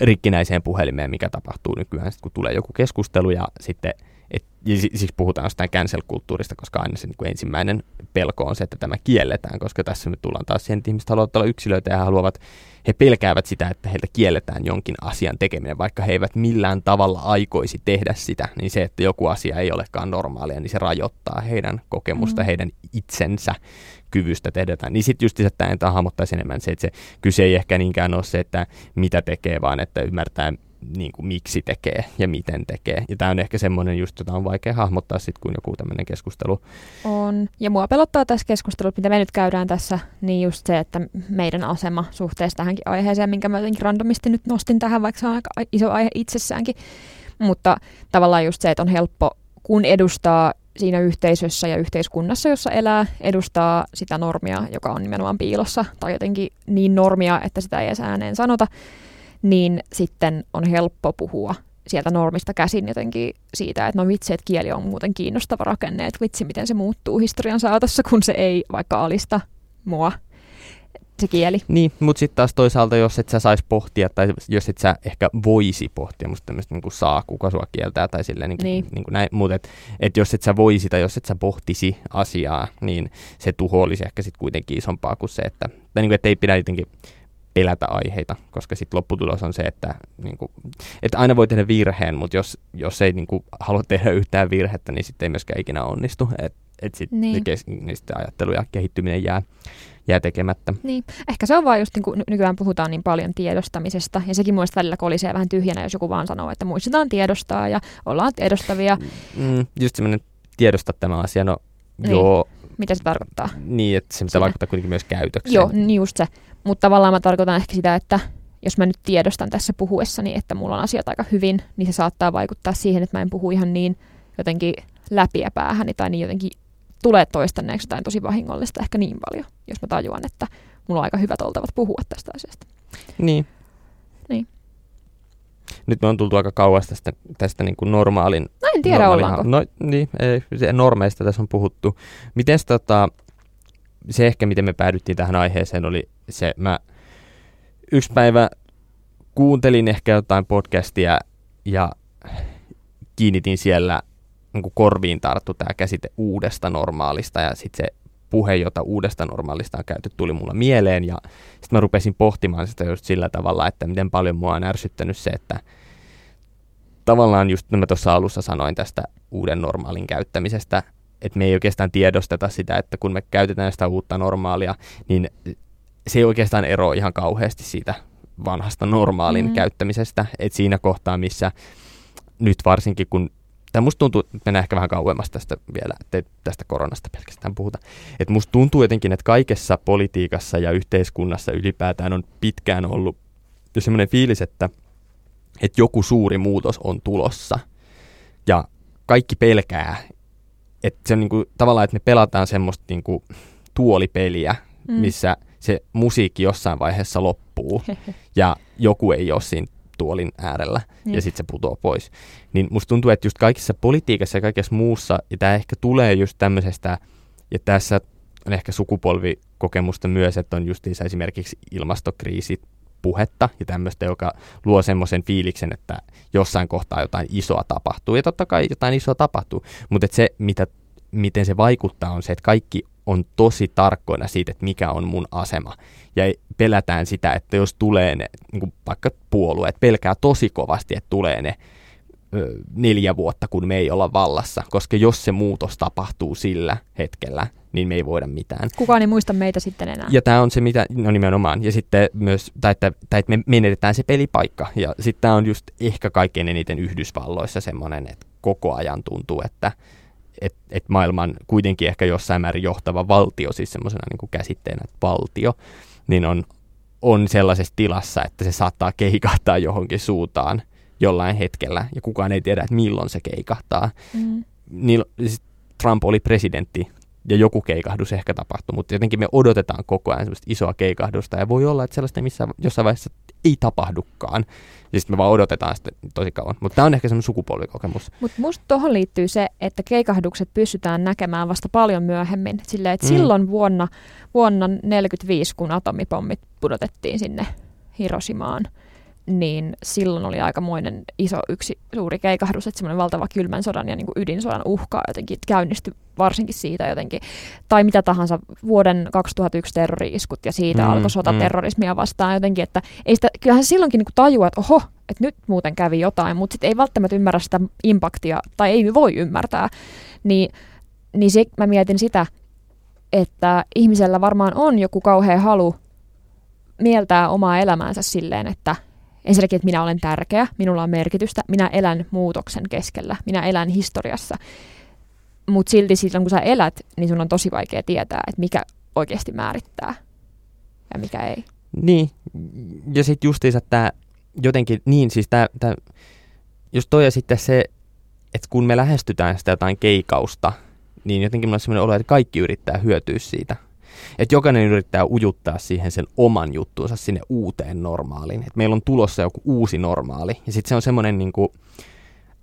rikkinäiseen puhelimeen, mikä tapahtuu nykyään, sit kun tulee joku keskustelu ja sitten – ja siis puhutaan jostain cancel-kulttuurista, koska aina se niin kuin ensimmäinen pelko on se, että tämä kielletään, koska tässä me tullaan taas siihen, että ihmiset haluavat olla yksilöitä ja haluavat, he pelkäävät sitä, että heiltä kielletään jonkin asian tekeminen, vaikka he eivät millään tavalla aikoisi tehdä sitä, niin se, että joku asia ei olekaan normaalia, niin se rajoittaa heidän kokemusta, mm. heidän itsensä kyvystä tehdä Niin sitten just että tämä hahmottaisi enemmän se, että se kyse ei ehkä niinkään ole se, että mitä tekee, vaan että ymmärtää, niin kuin miksi tekee ja miten tekee. Ja tämä on ehkä semmoinen just, jota on vaikea hahmottaa sitten, kun joku tämmöinen keskustelu. On. Ja mua pelottaa tässä keskustelussa, mitä me nyt käydään tässä, niin just se, että meidän asema suhteessa tähänkin aiheeseen, minkä mä jotenkin randomisti nyt nostin tähän, vaikka se on aika iso aihe itsessäänkin. Mutta tavallaan just se, että on helppo, kun edustaa siinä yhteisössä ja yhteiskunnassa, jossa elää, edustaa sitä normia, joka on nimenomaan piilossa, tai jotenkin niin normia, että sitä ei edes ääneen sanota, niin sitten on helppo puhua sieltä normista käsin jotenkin siitä, että no vitsi, että kieli on muuten kiinnostava rakenne, että vitsi, miten se muuttuu historian saatossa, kun se ei vaikka alista mua se kieli. Niin, mutta sitten taas toisaalta, jos et sä saisi pohtia, tai jos et sä ehkä voisi pohtia, musta tämmöistä niin saa, kuka sua kieltää, tai silleen niin kuin, niin. Niin kuin näin, mutta et, et jos et sä voisi tai jos et sä pohtisi asiaa, niin se tuho olisi ehkä sitten kuitenkin isompaa kuin se, että, tai niin kuin, että ei pidä jotenkin pelätä aiheita, koska sitten lopputulos on se, että, niin kuin, että aina voi tehdä virheen, mutta jos, jos ei niin kuin, halua tehdä yhtään virhettä, niin sitten ei myöskään ikinä onnistu. Että et sitten niin. niin sit ajattelu ja kehittyminen jää, jää tekemättä. Niin. Ehkä se on vaan just niin kuin nykyään puhutaan niin paljon tiedostamisesta, ja sekin muista välillä kolisee vähän tyhjänä, jos joku vaan sanoo, että muistetaan tiedostaa ja ollaan tiedostavia. Mm, just semmoinen tiedosta tämä asia, no niin. joo. Mitä se tarkoittaa? Niin, että se pitää vaikuttaa kuitenkin myös käytökseen. Joo, niin just se. Mutta tavallaan mä tarkoitan ehkä sitä, että jos mä nyt tiedostan tässä puhuessani, että mulla on asiat aika hyvin, niin se saattaa vaikuttaa siihen, että mä en puhu ihan niin jotenkin läpiä päähäni tai niin jotenkin tulee toistanneeksi jotain tosi vahingollista ehkä niin paljon, jos mä tajuan, että mulla on aika hyvät oltavat puhua tästä asiasta. Niin. Niin. Nyt me on tultu aika kauas tästä, tästä niin kuin normaalin... No en tiedä normaalin, ollaanko. No, niin, ei, normeista tässä on puhuttu. Miten tota, se ehkä, miten me päädyttiin tähän aiheeseen, oli se, mä yksi päivä kuuntelin ehkä jotain podcastia ja kiinnitin siellä niin kuin korviin tarttu tämä käsite uudesta normaalista ja sitten se puhe, jota uudesta normaalista on käyty, tuli mulla mieleen ja sitten mä rupesin pohtimaan sitä just sillä tavalla, että miten paljon mua on ärsyttänyt se, että tavallaan just mä tuossa alussa sanoin tästä uuden normaalin käyttämisestä, että me ei oikeastaan tiedosteta sitä, että kun me käytetään sitä uutta normaalia, niin se ei oikeastaan ero ihan kauheasti siitä vanhasta normaalin mm-hmm. käyttämisestä. Että siinä kohtaa, missä nyt varsinkin kun Tämä musta tuntuu, että mennään ehkä vähän kauemmas tästä vielä, että tästä koronasta pelkästään puhuta. Että musta tuntuu jotenkin, että kaikessa politiikassa ja yhteiskunnassa ylipäätään on pitkään ollut jo semmoinen fiilis, että, että joku suuri muutos on tulossa. Ja kaikki pelkää, että se on niin kuin, tavallaan, että me pelataan semmoista niin kuin, tuolipeliä, mm. missä se musiikki jossain vaiheessa loppuu ja joku ei ole siinä tuolin äärellä Niin. ja sitten se putoo pois. Niin musta tuntuu, että just kaikissa politiikassa ja kaikessa muussa, ja tämä ehkä tulee just tämmöisestä, ja tässä on ehkä sukupolvikokemusta myös, että on justiinsa esimerkiksi ilmastokriisi puhetta ja tämmöistä, joka luo semmoisen fiiliksen, että jossain kohtaa jotain isoa tapahtuu. Ja totta kai jotain isoa tapahtuu, mutta se, mitä, miten se vaikuttaa, on se, että kaikki on tosi tarkkoina siitä, että mikä on mun asema. Ja pelätään sitä, että jos tulee ne, niin kuin vaikka puolueet pelkää tosi kovasti, että tulee ne ö, neljä vuotta, kun me ei olla vallassa, koska jos se muutos tapahtuu sillä hetkellä, niin me ei voida mitään. Kukaan ei muista meitä sitten enää. Ja tämä on se, mitä, no nimenomaan, ja sitten myös, tai että, tai että me menetetään se pelipaikka, ja sitten tämä on just ehkä kaikkein eniten Yhdysvalloissa semmoinen, että koko ajan tuntuu, että et, et maailman kuitenkin ehkä jossain määrin johtava valtio, siis semmoisena niin käsitteenä, että valtio, niin on, on sellaisessa tilassa, että se saattaa keikahtaa johonkin suuntaan jollain hetkellä, ja kukaan ei tiedä, että milloin se keikahtaa. Mm. Niin, siis Trump oli presidentti ja joku keikahdus ehkä tapahtui, mutta jotenkin me odotetaan koko ajan sellaista isoa keikahdusta ja voi olla, että sellaista missä, jossain vaiheessa ei tapahdukaan. Ja sitten me vaan odotetaan sitä tosi kauan. Mutta tämä on ehkä semmoinen sukupolvikokemus. Mutta musta tuohon liittyy se, että keikahdukset pystytään näkemään vasta paljon myöhemmin. Silleen, että Mm. silloin vuonna, vuonna 1945, kun atomipommit pudotettiin sinne Hiroshimaan, niin silloin oli aikamoinen iso yksi suuri keikahdus, että semmoinen valtava kylmän sodan ja niin kuin ydinsodan uhka jotenkin käynnistyi varsinkin siitä jotenkin, tai mitä tahansa vuoden 2001 terrori-iskut ja siitä Mm, alkoi sota mm. terrorismia vastaan jotenkin, että ei sitä, kyllähän silloinkin niin kuin tajuaa, että oho, että nyt muuten kävi jotain, mutta sitten ei välttämättä ymmärrä sitä impaktia, tai ei voi ymmärtää, niin, niin se, mä mietin sitä, että ihmisellä varmaan on joku kauhea halu mieltää omaa elämäänsä silleen, että ensinnäkin, että minä olen tärkeä, minulla on merkitystä, minä elän muutoksen keskellä, minä elän historiassa. Mutta silti silloin, kun sä elät, niin sun on tosi vaikea tietää, että mikä oikeasti määrittää ja mikä ei. Niin, ja sitten justiinsa tämä jotenkin, niin siis tämä, just toi ja sitten se, että kun me lähestytään sitä jotain keikausta, niin jotenkin mulla on sellainen olo, että kaikki yrittää hyötyä siitä. Että jokainen yrittää ujuttaa siihen sen oman juttuunsa sinne uuteen normaaliin. Että meillä on tulossa joku uusi normaali. Ja sitten se on semmoinen niin kuin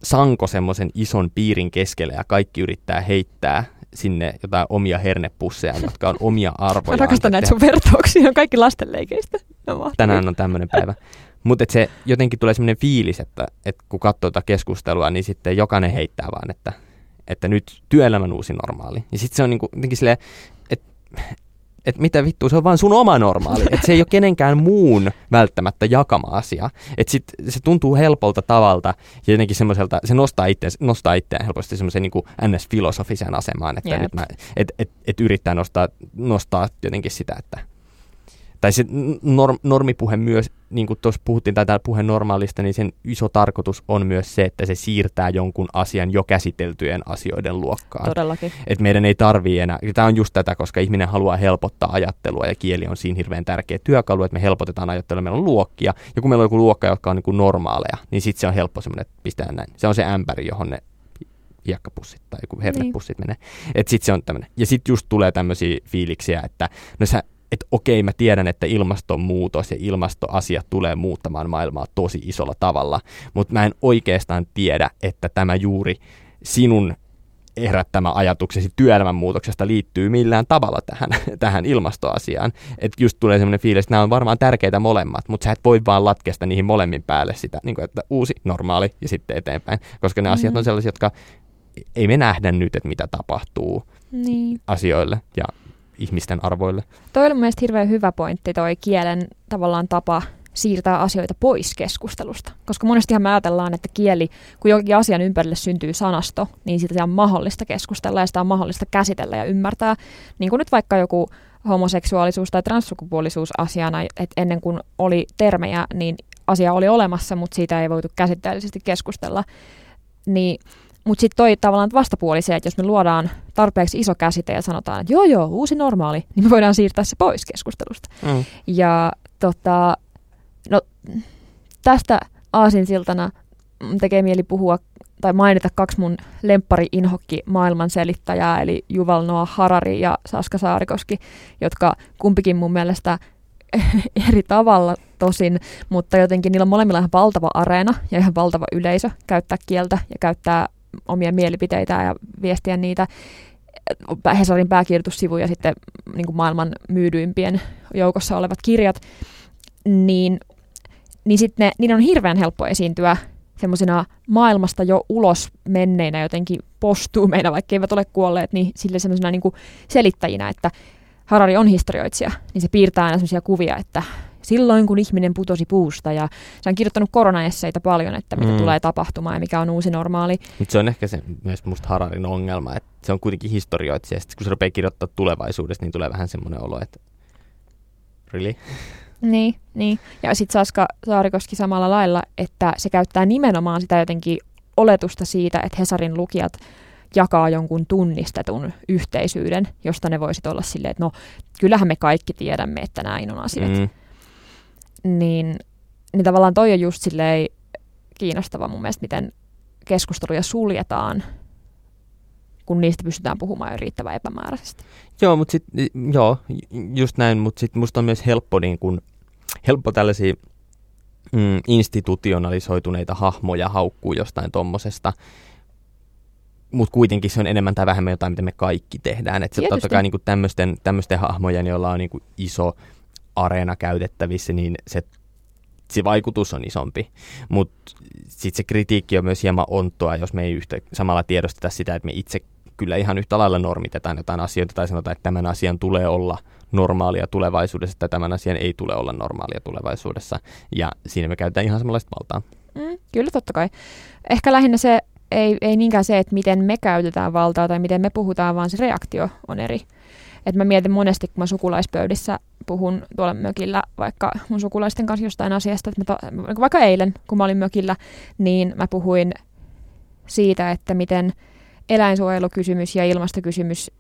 sanko semmoisen ison piirin keskelle ja kaikki yrittää heittää sinne jotain omia hernepusseja, jotka on omia Mä arvoja. rakastan näitä sun vertauksia, on kaikki lastenleikeistä. No, tänään on tämmöinen päivä. Mutta se jotenkin tulee semmoinen fiilis, että, että kun katsoo tätä keskustelua, niin sitten jokainen heittää vaan, että, että nyt työelämän uusi normaali. Ja sitten se on niinku, jotenkin silleen, että että mitä vittua, se on vaan sun oma normaali. Että se ei ole kenenkään muun välttämättä jakama asia. Että sit se tuntuu helpolta tavalta ja jotenkin semmoiselta, se nostaa itseään, nostaa itseään helposti semmoisen niin NS-filosofiseen asemaan, että Jep. nyt mä, et, et, et yrittää nostaa, nostaa jotenkin sitä, että tai se norm, normipuhe myös, niin kuin tuossa puhuttiin, tai täällä puhe normaalista, niin sen iso tarkoitus on myös se, että se siirtää jonkun asian jo käsiteltyjen asioiden luokkaan. Todellakin. Että meidän ei tarvii enää, tämä on just tätä, koska ihminen haluaa helpottaa ajattelua ja kieli on siinä hirveän tärkeä työkalu, että me helpotetaan ajattelua, meillä on luokkia, ja kun meillä on joku luokka, jotka on niin kuin normaaleja, niin sitten se on helppo semmoinen, että pistetään näin. Se on se ämpäri, johon ne hiekkapussit tai joku hernepussit niin. menee. Että sitten se on tämmöinen. Ja sitten just tulee tämmöisiä fiiliksiä, että no sä, okei, mä tiedän, että ilmastonmuutos ja ilmastoasiat tulee muuttamaan maailmaa tosi isolla tavalla, mutta mä en oikeastaan tiedä, että tämä juuri sinun herättämä ajatuksesi työelämän muutoksesta liittyy millään tavalla tähän, tähän ilmastoasiaan. Että just tulee semmoinen fiilis, että nämä on varmaan tärkeitä molemmat, mutta sä et voi vaan latkesta niihin molemmin päälle sitä, niin kuin, että uusi, normaali ja sitten eteenpäin. Koska ne asiat Mhm. on sellaisia, jotka ei me nähdä nyt, että mitä tapahtuu Niin. asioille ja ihmisten arvoille. Toi oli mun mielestä hirveän hyvä pointti, toi kielen tavallaan tapa siirtää asioita pois keskustelusta. Koska monestihan me ajatellaan, että kieli, kun jokin asian ympärille syntyy sanasto, niin sitä on mahdollista keskustella ja sitä on mahdollista käsitellä ja ymmärtää. Niin kuin nyt vaikka joku homoseksuaalisuus tai transsukupuolisuus asiana, että ennen kuin oli termejä, niin asia oli olemassa, mutta siitä ei voitu käsitteellisesti keskustella. Niin mutta sitten toi tavallaan vastapuoli se, että jos me luodaan tarpeeksi iso käsite ja sanotaan, että joo joo, uusi normaali, niin me voidaan siirtää se pois keskustelusta. Mm. Ja tota, no, tästä aasinsiltana tekee mieli puhua tai mainita kaksi mun lemppari inhokki maailman selittäjää, eli Juval Noah Harari ja Saska Saarikoski, jotka kumpikin mun mielestä eri tavalla tosin, mutta jotenkin niillä on molemmilla ihan valtava areena ja ihan valtava yleisö käyttää kieltä ja käyttää omia mielipiteitä ja viestiä niitä. Hesarin pääkirjoitussivu ja sitten niin kuin maailman myydyimpien joukossa olevat kirjat, niin, niin sitten niiden on hirveän helppo esiintyä semmoisina maailmasta jo ulos menneinä jotenkin postuumeina, vaikka eivät ole kuolleet, niin sille semmoisina niin selittäjinä, että Harari on historioitsija, niin se piirtää aina semmoisia kuvia, että silloin kun ihminen putosi puusta ja se on kirjoittanut koronaesseitä paljon, että mitä mm. tulee tapahtumaan ja mikä on uusi normaali. Mutta se on ehkä se myös musta Hararin ongelma, että se on kuitenkin historioitsija ja sitten kun se rupeaa kirjoittaa tulevaisuudesta, niin tulee vähän semmoinen olo, että really? Niin, niin. Ja sitten Saska Saarikoski samalla lailla, että se käyttää nimenomaan sitä jotenkin oletusta siitä, että Hesarin lukijat jakaa jonkun tunnistetun yhteisyyden, josta ne voisit olla silleen, että no kyllähän me kaikki tiedämme, että näin on asiat. Mm. Niin, niin tavallaan toi on just silleen kiinnostava mun mielestä, miten keskusteluja suljetaan, kun niistä pystytään puhumaan jo riittävän epämääräisesti. Joo, mutta sit, joo, just näin, mutta sitten musta on myös helppo, niin kun, helppo tällaisia mm, institutionalisoituneita hahmoja haukkuu jostain tuommoisesta, mutta kuitenkin se on enemmän tai vähemmän jotain, mitä me kaikki tehdään. Että totta kai niin tämmöisten, tämmöisten hahmojen, joilla on niin iso areena käytettävissä, niin se, se vaikutus on isompi. Mutta sitten se kritiikki on myös hieman onttoa, jos me ei yhtä samalla tiedosteta sitä, että me itse kyllä ihan yhtä lailla normitetaan jotain asioita tai sanotaan, että tämän asian tulee olla normaalia tulevaisuudessa tai tämän asian ei tule olla normaalia tulevaisuudessa. Ja siinä me käytetään ihan samanlaista valtaa. Mm, kyllä totta kai. Ehkä lähinnä se ei, ei niinkään se, että miten me käytetään valtaa tai miten me puhutaan, vaan se reaktio on eri. Et mä mietin monesti, kun mä sukulaispöydissä puhun tuolla mökillä vaikka mun sukulaisten kanssa jostain asiasta, että to, vaikka eilen, kun mä olin mökillä, niin mä puhuin siitä, että miten eläinsuojelukysymys ja ilmastokysymys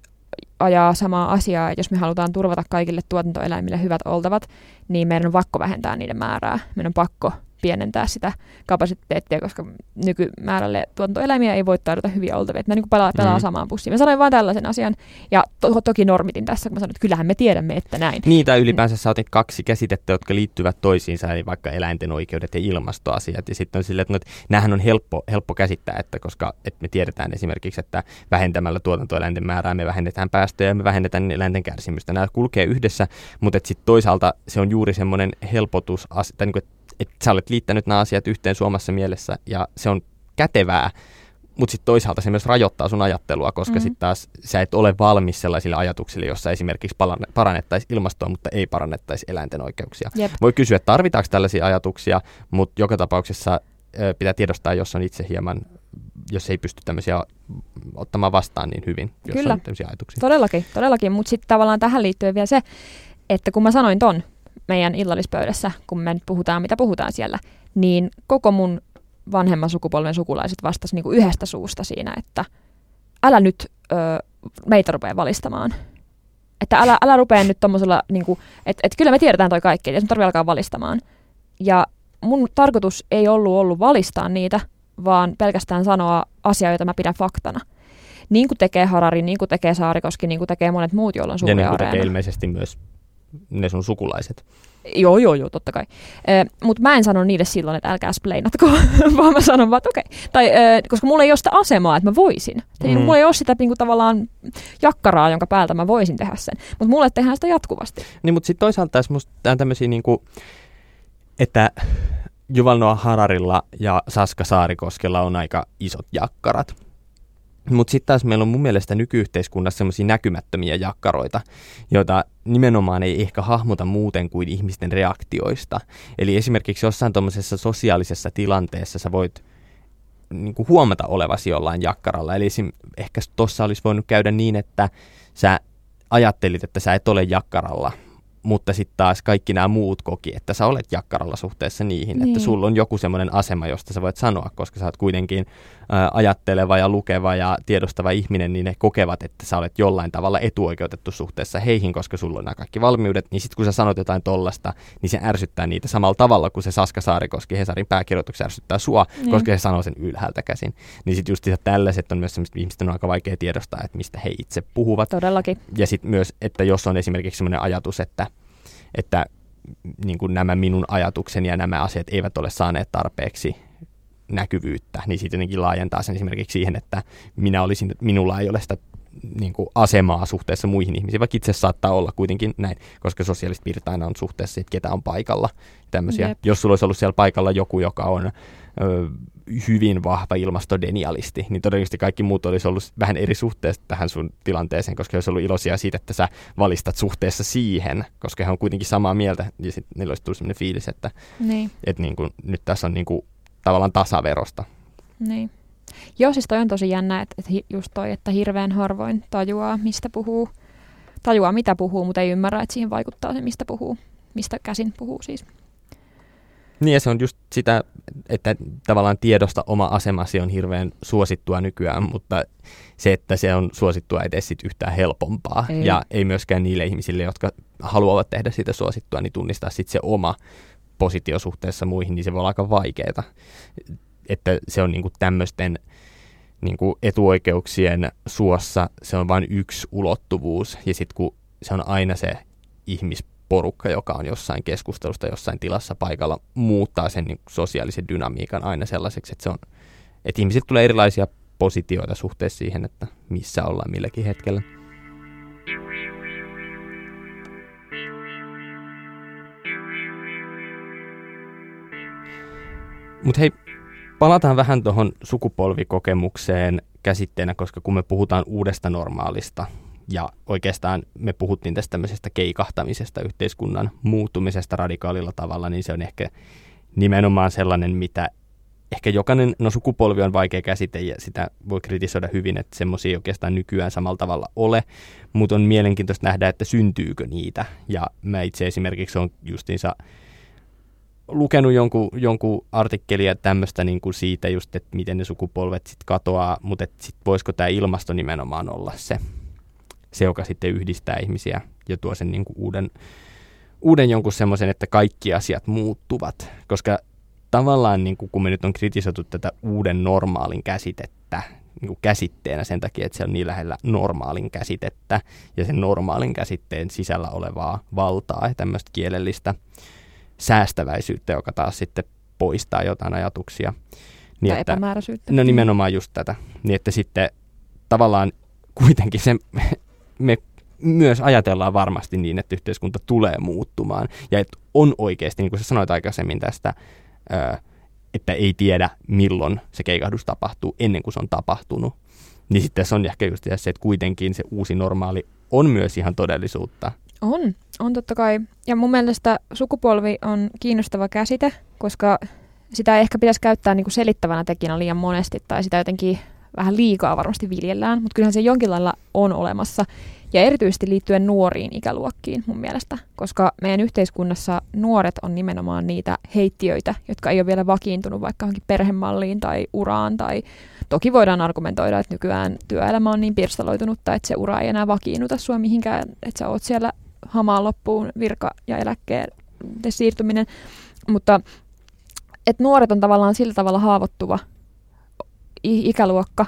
ajaa samaa asiaa, että jos me halutaan turvata kaikille tuotantoeläimille hyvät oltavat, niin meidän on pakko vähentää niiden määrää. Meidän on pakko pienentää sitä kapasiteettia, koska nykymäärälle tuotantoeläimiä ei voi tarjota hyviä oltavia. Että mä niin pelaa, pelaa mm. samaan pussiin. Mä sanoin vain tällaisen asian, ja to- toki normitin tässä, kun mä sanoin, että kyllähän me tiedämme, että näin. Niitä ylipäänsä sä otit kaksi käsitettä, jotka liittyvät toisiinsa, eli vaikka eläinten oikeudet ja ilmastoasiat. Ja sitten on silleen, että no, että näähän on helppo, helppo käsittää, että koska että me tiedetään esimerkiksi, että vähentämällä tuotantoeläinten määrää me vähennetään päästöjä ja me vähennetään eläinten kärsimystä. Nämä kulkee yhdessä, mutta sitten toisaalta se on juuri semmoinen helpotus, tai niin kuin, että sä olet liittänyt nämä asiat yhteen suomassa mielessä ja se on kätevää, mutta sitten toisaalta se myös rajoittaa sun ajattelua, koska mm-hmm. sitten taas sä et ole valmis sellaisille ajatuksille, jossa esimerkiksi parannettaisiin ilmastoa, mutta ei parannettaisi eläinten oikeuksia. Jep. Voi kysyä, että tarvitaanko tällaisia ajatuksia, mutta joka tapauksessa ö, pitää tiedostaa, jos on itse hieman, jos ei pysty tämmöisiä ottamaan vastaan niin hyvin, jos Kyllä. on tämmöisiä ajatuksia. Todellakin, todellakin. mutta sitten tavallaan tähän liittyen vielä se, että kun mä sanoin ton, meidän illallispöydässä, kun me nyt puhutaan, mitä puhutaan siellä, niin koko mun vanhemman sukupolven sukulaiset vastasivat niin kuin yhdestä suusta siinä, että älä nyt ö, meitä rupea valistamaan. Että älä, älä rupea nyt tommosella, niin kuin, että, että kyllä me tiedetään toi kaikki, että tarvitse alkaa valistamaan. Ja mun tarkoitus ei ollut ollut valistaa niitä, vaan pelkästään sanoa asiaa, jota mä pidän faktana. Niin kuin tekee Harari, niin kuin tekee Saarikoski, niin kuin tekee monet muut, joilla on suuria Ja niin kuin tekee ilmeisesti myös ne sun sukulaiset. Joo, joo, joo, totta kai. Eh, Mutta mä en sano niille silloin, että älkää spleinatko, vaan mä sanon vaan, että okei. Okay. Tai, eh, koska mulla ei ole sitä asemaa, että mä voisin. Mm. Mulla ei ole sitä niin kuin, tavallaan jakkaraa, jonka päältä mä voisin tehdä sen. Mutta mulle tehdään sitä jatkuvasti. Niin, mutta sitten toisaalta tässä musta on tämmöisiä, niin kuin, että Juval Noah Hararilla ja Saska Saarikoskella on aika isot jakkarat. Mutta sitten taas meillä on mun mielestä nykyyhteiskunnassa semmoisia näkymättömiä jakkaroita, joita nimenomaan ei ehkä hahmota muuten kuin ihmisten reaktioista. Eli esimerkiksi jossain tuommoisessa sosiaalisessa tilanteessa sä voit niin kuin huomata olevasi jollain jakkaralla. Eli ehkä tuossa olisi voinut käydä niin, että sä ajattelit, että sä et ole jakkaralla, mutta sitten taas kaikki nämä muut koki, että sä olet jakkaralla suhteessa niihin, niin. että sulla on joku semmoinen asema, josta sä voit sanoa, koska sä oot kuitenkin ajatteleva ja lukeva ja tiedostava ihminen, niin ne kokevat, että sä olet jollain tavalla etuoikeutettu suhteessa heihin, koska sulla on nämä kaikki valmiudet, niin sitten kun sä sanot jotain tollasta, niin se ärsyttää niitä samalla tavalla kuin se Saska Saarikoski Hesarin pääkirjoituksessa ärsyttää sua, niin. koska se sanoo sen ylhäältä käsin. Niin sitten just tällaiset on myös semmoista, ihmisten on aika vaikea tiedostaa, että mistä he itse puhuvat. Todellakin. Ja sitten myös, että jos on esimerkiksi semmoinen ajatus, että että niin kuin nämä minun ajatukseni ja nämä asiat eivät ole saaneet tarpeeksi näkyvyyttä, niin sitten jotenkin laajentaa sen esimerkiksi siihen, että minä olisin, minulla ei ole sitä niin kuin asemaa suhteessa muihin ihmisiin, vaikka itse saattaa olla kuitenkin näin, koska sosiaaliset piirit aina on suhteessa siitä, ketä on paikalla. Tämmöisiä. Jep. Jos sulla olisi ollut siellä paikalla joku, joka on ö, hyvin vahva ilmastodenialisti, niin todennäköisesti kaikki muut olisi ollut vähän eri suhteessa tähän sun tilanteeseen, koska olisi ollut iloisia siitä, että sä valistat suhteessa siihen, koska he on kuitenkin samaa mieltä, ja sitten niillä olisi tullut sellainen fiilis, että, niin. että niin kuin, nyt tässä on niin kuin, tavallaan tasaverosta. Niin. Joo, siis toi on tosi jännä, että, että just toi, että hirveän harvoin tajuaa, mistä puhuu, tajuaa mitä puhuu, mutta ei ymmärrä, että siihen vaikuttaa se, mistä puhuu, mistä käsin puhuu siis. Niin ja se on just sitä, että tavallaan tiedosta oma asemasi on hirveän suosittua nykyään, mutta se, että se on suosittua edes sit yhtään helpompaa. Ei. Ja ei myöskään niille ihmisille, jotka haluavat tehdä siitä suosittua, niin tunnistaa sitten se oma positio suhteessa muihin, niin se voi olla aika vaikeaa. Että se on niinku tämmöisten niinku etuoikeuksien suossa, se on vain yksi ulottuvuus. Ja sitten kun se on aina se ihmis porukka, joka on jossain keskustelusta jossain tilassa paikalla, muuttaa sen niin sosiaalisen dynamiikan aina sellaiseksi, että, se on, että ihmiset tulee erilaisia positioita suhteessa siihen, että missä ollaan milläkin hetkellä. Mutta hei, palataan vähän tuohon sukupolvikokemukseen käsitteenä, koska kun me puhutaan uudesta normaalista, ja oikeastaan me puhuttiin tästä tämmöisestä keikahtamisesta, yhteiskunnan muuttumisesta radikaalilla tavalla, niin se on ehkä nimenomaan sellainen, mitä ehkä jokainen, no sukupolvi on vaikea käsite ja sitä voi kritisoida hyvin, että semmoisia ei oikeastaan nykyään samalla tavalla ole, mutta on mielenkiintoista nähdä, että syntyykö niitä. Ja mä itse esimerkiksi on justiinsa lukenut jonkun, jonkun artikkelia tämmöistä niin kuin siitä just, että miten ne sukupolvet sitten katoaa, mutta sitten voisiko tämä ilmasto nimenomaan olla se, se, joka sitten yhdistää ihmisiä ja tuo sen niin kuin uuden, uuden jonkun semmoisen, että kaikki asiat muuttuvat. Koska tavallaan niin kuin, kun me nyt on kritisoitu tätä uuden normaalin käsitettä niin kuin käsitteenä sen takia, että se on niin lähellä normaalin käsitettä ja sen normaalin käsitteen sisällä olevaa valtaa ja tämmöistä kielellistä säästäväisyyttä, joka taas sitten poistaa jotain ajatuksia. Niin, tai että, epämääräisyyttä. No nimenomaan just tätä. Niin että sitten tavallaan kuitenkin se me myös ajatellaan varmasti niin, että yhteiskunta tulee muuttumaan ja että on oikeasti, niin kuin sä sanoit aikaisemmin tästä, että ei tiedä milloin se keikahdus tapahtuu ennen kuin se on tapahtunut. Niin sitten se on ehkä just se, että kuitenkin se uusi normaali on myös ihan todellisuutta. On, on totta kai. Ja mun mielestä sukupolvi on kiinnostava käsite, koska sitä ei ehkä pitäisi käyttää niin kuin selittävänä tekijänä liian monesti tai sitä jotenkin vähän liikaa varmasti viljellään, mutta kyllähän se jonkin lailla on olemassa. Ja erityisesti liittyen nuoriin ikäluokkiin mun mielestä, koska meidän yhteiskunnassa nuoret on nimenomaan niitä heittiöitä, jotka ei ole vielä vakiintunut vaikka johonkin perhemalliin tai uraan. Tai toki voidaan argumentoida, että nykyään työelämä on niin pirstaloitunutta, että se ura ei enää vakiinnuta sua mihinkään, että sä oot siellä hamaan loppuun virka- ja eläkkeen siirtyminen. Mutta että nuoret on tavallaan sillä tavalla haavoittuva ikäluokka,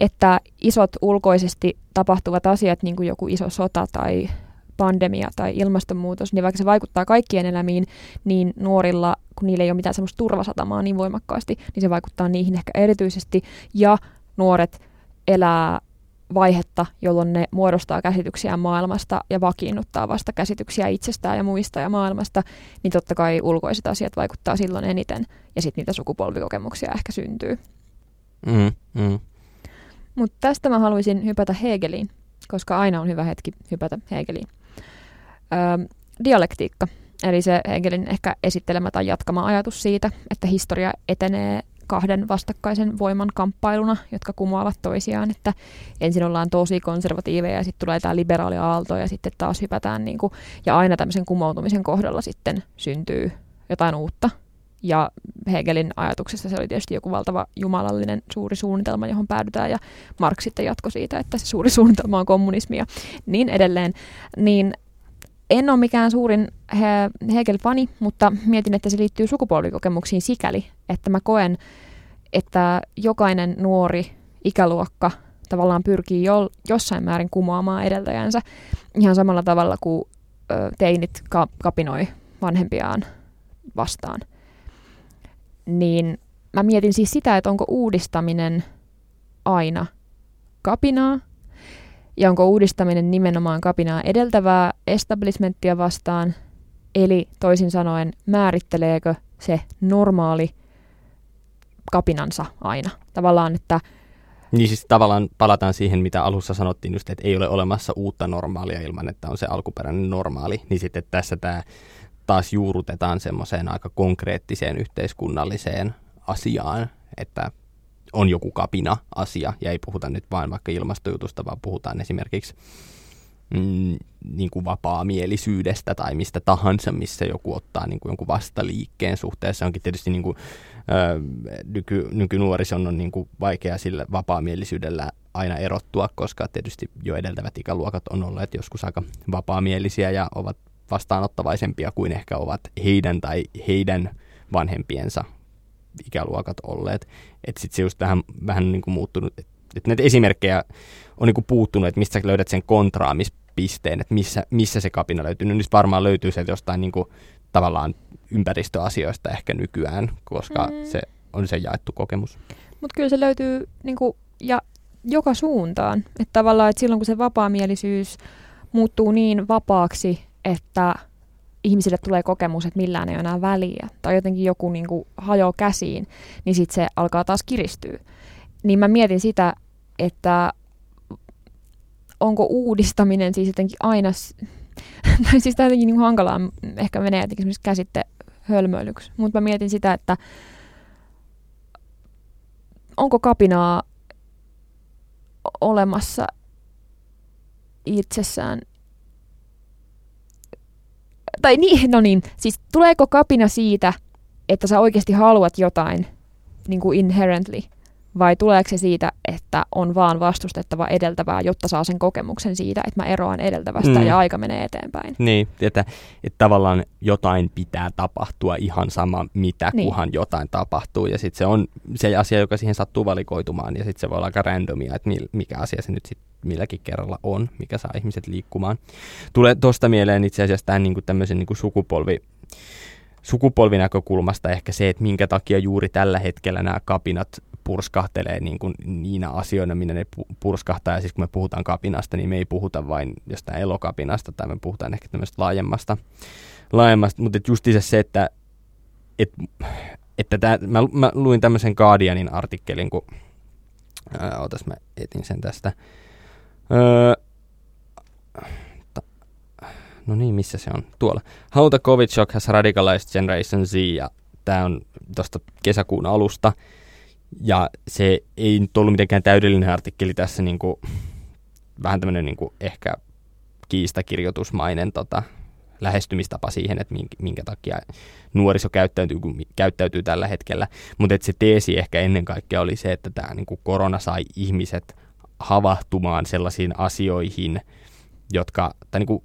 että isot ulkoisesti tapahtuvat asiat, niin kuin joku iso sota tai pandemia tai ilmastonmuutos, niin vaikka se vaikuttaa kaikkien elämiin, niin nuorilla, kun niillä ei ole mitään semmoista turvasatamaa niin voimakkaasti, niin se vaikuttaa niihin ehkä erityisesti. Ja nuoret elää vaihetta, jolloin ne muodostaa käsityksiä maailmasta ja vakiinnuttaa vasta käsityksiä itsestään ja muista ja maailmasta, niin totta kai ulkoiset asiat vaikuttaa silloin eniten ja sitten niitä sukupolvikokemuksia ehkä syntyy. Mm, mm. Mutta tästä mä haluaisin hypätä Hegeliin, koska aina on hyvä hetki hypätä Hegeliin. Öö, dialektiikka, eli se Hegelin ehkä esittelemä tai jatkama ajatus siitä, että historia etenee kahden vastakkaisen voiman kamppailuna, jotka kumoavat toisiaan, että ensin ollaan tosi konservatiiveja ja sitten tulee tämä liberaali aalto ja sitten taas hypätään, niin kuin, ja aina tämmöisen kumoutumisen kohdalla sitten syntyy jotain uutta, ja Hegelin ajatuksessa se oli tietysti joku valtava jumalallinen suuri suunnitelma, johon päädytään, ja Marx sitten jatkoi siitä, että se suuri suunnitelma on kommunismi ja niin edelleen. Niin en ole mikään suurin Hegel-fani, mutta mietin, että se liittyy sukupolvikokemuksiin sikäli, että mä koen, että jokainen nuori ikäluokka tavallaan pyrkii jo, jossain määrin kumoamaan edeltäjänsä ihan samalla tavalla kuin ö, teinit ka- kapinoi vanhempiaan vastaan. Niin mä mietin siis sitä, että onko uudistaminen aina kapinaa, ja onko uudistaminen nimenomaan kapinaa edeltävää establishmenttia vastaan, eli toisin sanoen määritteleekö se normaali kapinansa aina. Tavallaan, että niin siis tavallaan palataan siihen, mitä alussa sanottiin just, että ei ole olemassa uutta normaalia ilman, että on se alkuperäinen normaali. Niin sitten tässä tämä taas juurutetaan semmoiseen aika konkreettiseen yhteiskunnalliseen asiaan, että on joku kapina asia ja ei puhuta nyt vain vaikka ilmastojutusta, vaan puhutaan esimerkiksi mm, niin kuin vapaamielisyydestä tai mistä tahansa, missä joku ottaa niin kuin jonkun vastaliikkeen suhteessa. Onkin tietysti niin kuin, ö, nyky, nykynuorison on niin kuin vaikea sillä vapaamielisyydellä aina erottua, koska tietysti jo edeltävät ikäluokat on olleet joskus aika vapaamielisiä ja ovat vastaanottavaisempia kuin ehkä ovat heidän tai heidän vanhempiensa ikäluokat olleet. Että sitten se just vähän, vähän niin kuin muuttunut, että et näitä esimerkkejä on niin kuin puuttunut, että mistä löydät sen kontraamispisteen, että missä, missä se kapina löytyy. No, niin varmaan löytyy se jostain niin kuin, tavallaan ympäristöasioista ehkä nykyään, koska mm. se on se jaettu kokemus. Mutta kyllä se löytyy niin kuin, ja joka suuntaan. Että tavallaan, että silloin kun se vapaamielisyys muuttuu niin vapaaksi, että ihmisille tulee kokemus, että millään ei ole enää väliä, tai jotenkin joku niin kuin hajoaa käsiin, niin sitten se alkaa taas kiristyä. Niin mä mietin sitä, että onko uudistaminen siis jotenkin aina, tai siis tämä jotenkin niin hankalaa, ehkä menee jotenkin käsitte hölmöilyksi, mutta mä mietin sitä, että onko kapinaa olemassa itsessään tai niin, no niin, siis tuleeko kapina siitä, että sä oikeasti haluat jotain niin kuin inherently, vai tuleeko se siitä, että on vaan vastustettava edeltävää, jotta saa sen kokemuksen siitä, että mä eroan edeltävästä mm. ja aika menee eteenpäin? Niin, että, että tavallaan jotain pitää tapahtua ihan sama mitä, niin. kuhan jotain tapahtuu. Ja sitten se on se asia, joka siihen sattuu valikoitumaan, ja sitten se voi olla aika randomia, että mikä asia se nyt sitten milläkin kerralla on, mikä saa ihmiset liikkumaan. Tulee tuosta mieleen itse asiassa tämän niin kuin tämmöisen niin kuin sukupolvi, sukupolvinäkökulmasta ehkä se, että minkä takia juuri tällä hetkellä nämä kapinat purskahtelee niin kuin niinä asioina, minne ne purskahtaa. Ja siis kun me puhutaan kapinasta, niin me ei puhuta vain jostain elokapinasta, tai me puhutaan ehkä tämmöistä laajemmasta. laajemmasta. Mutta just se, että, että, että tää, mä, mä, luin tämmöisen Guardianin artikkelin, kun ää, otas mä etin sen tästä. Öö, ta, no niin, missä se on? Tuolla. How the COVID shock has radicalized Generation Z, ja tämä on tuosta kesäkuun alusta. Ja se ei nyt ollut mitenkään täydellinen artikkeli tässä, niin kuin, vähän tämmöinen niin kuin ehkä kiistakirjoitusmainen tota, lähestymistapa siihen, että minkä, takia nuoriso käyttäytyy, käyttäytyy tällä hetkellä. Mutta se teesi ehkä ennen kaikkea oli se, että tämä niin korona sai ihmiset havahtumaan sellaisiin asioihin, jotka, tai niin kuin,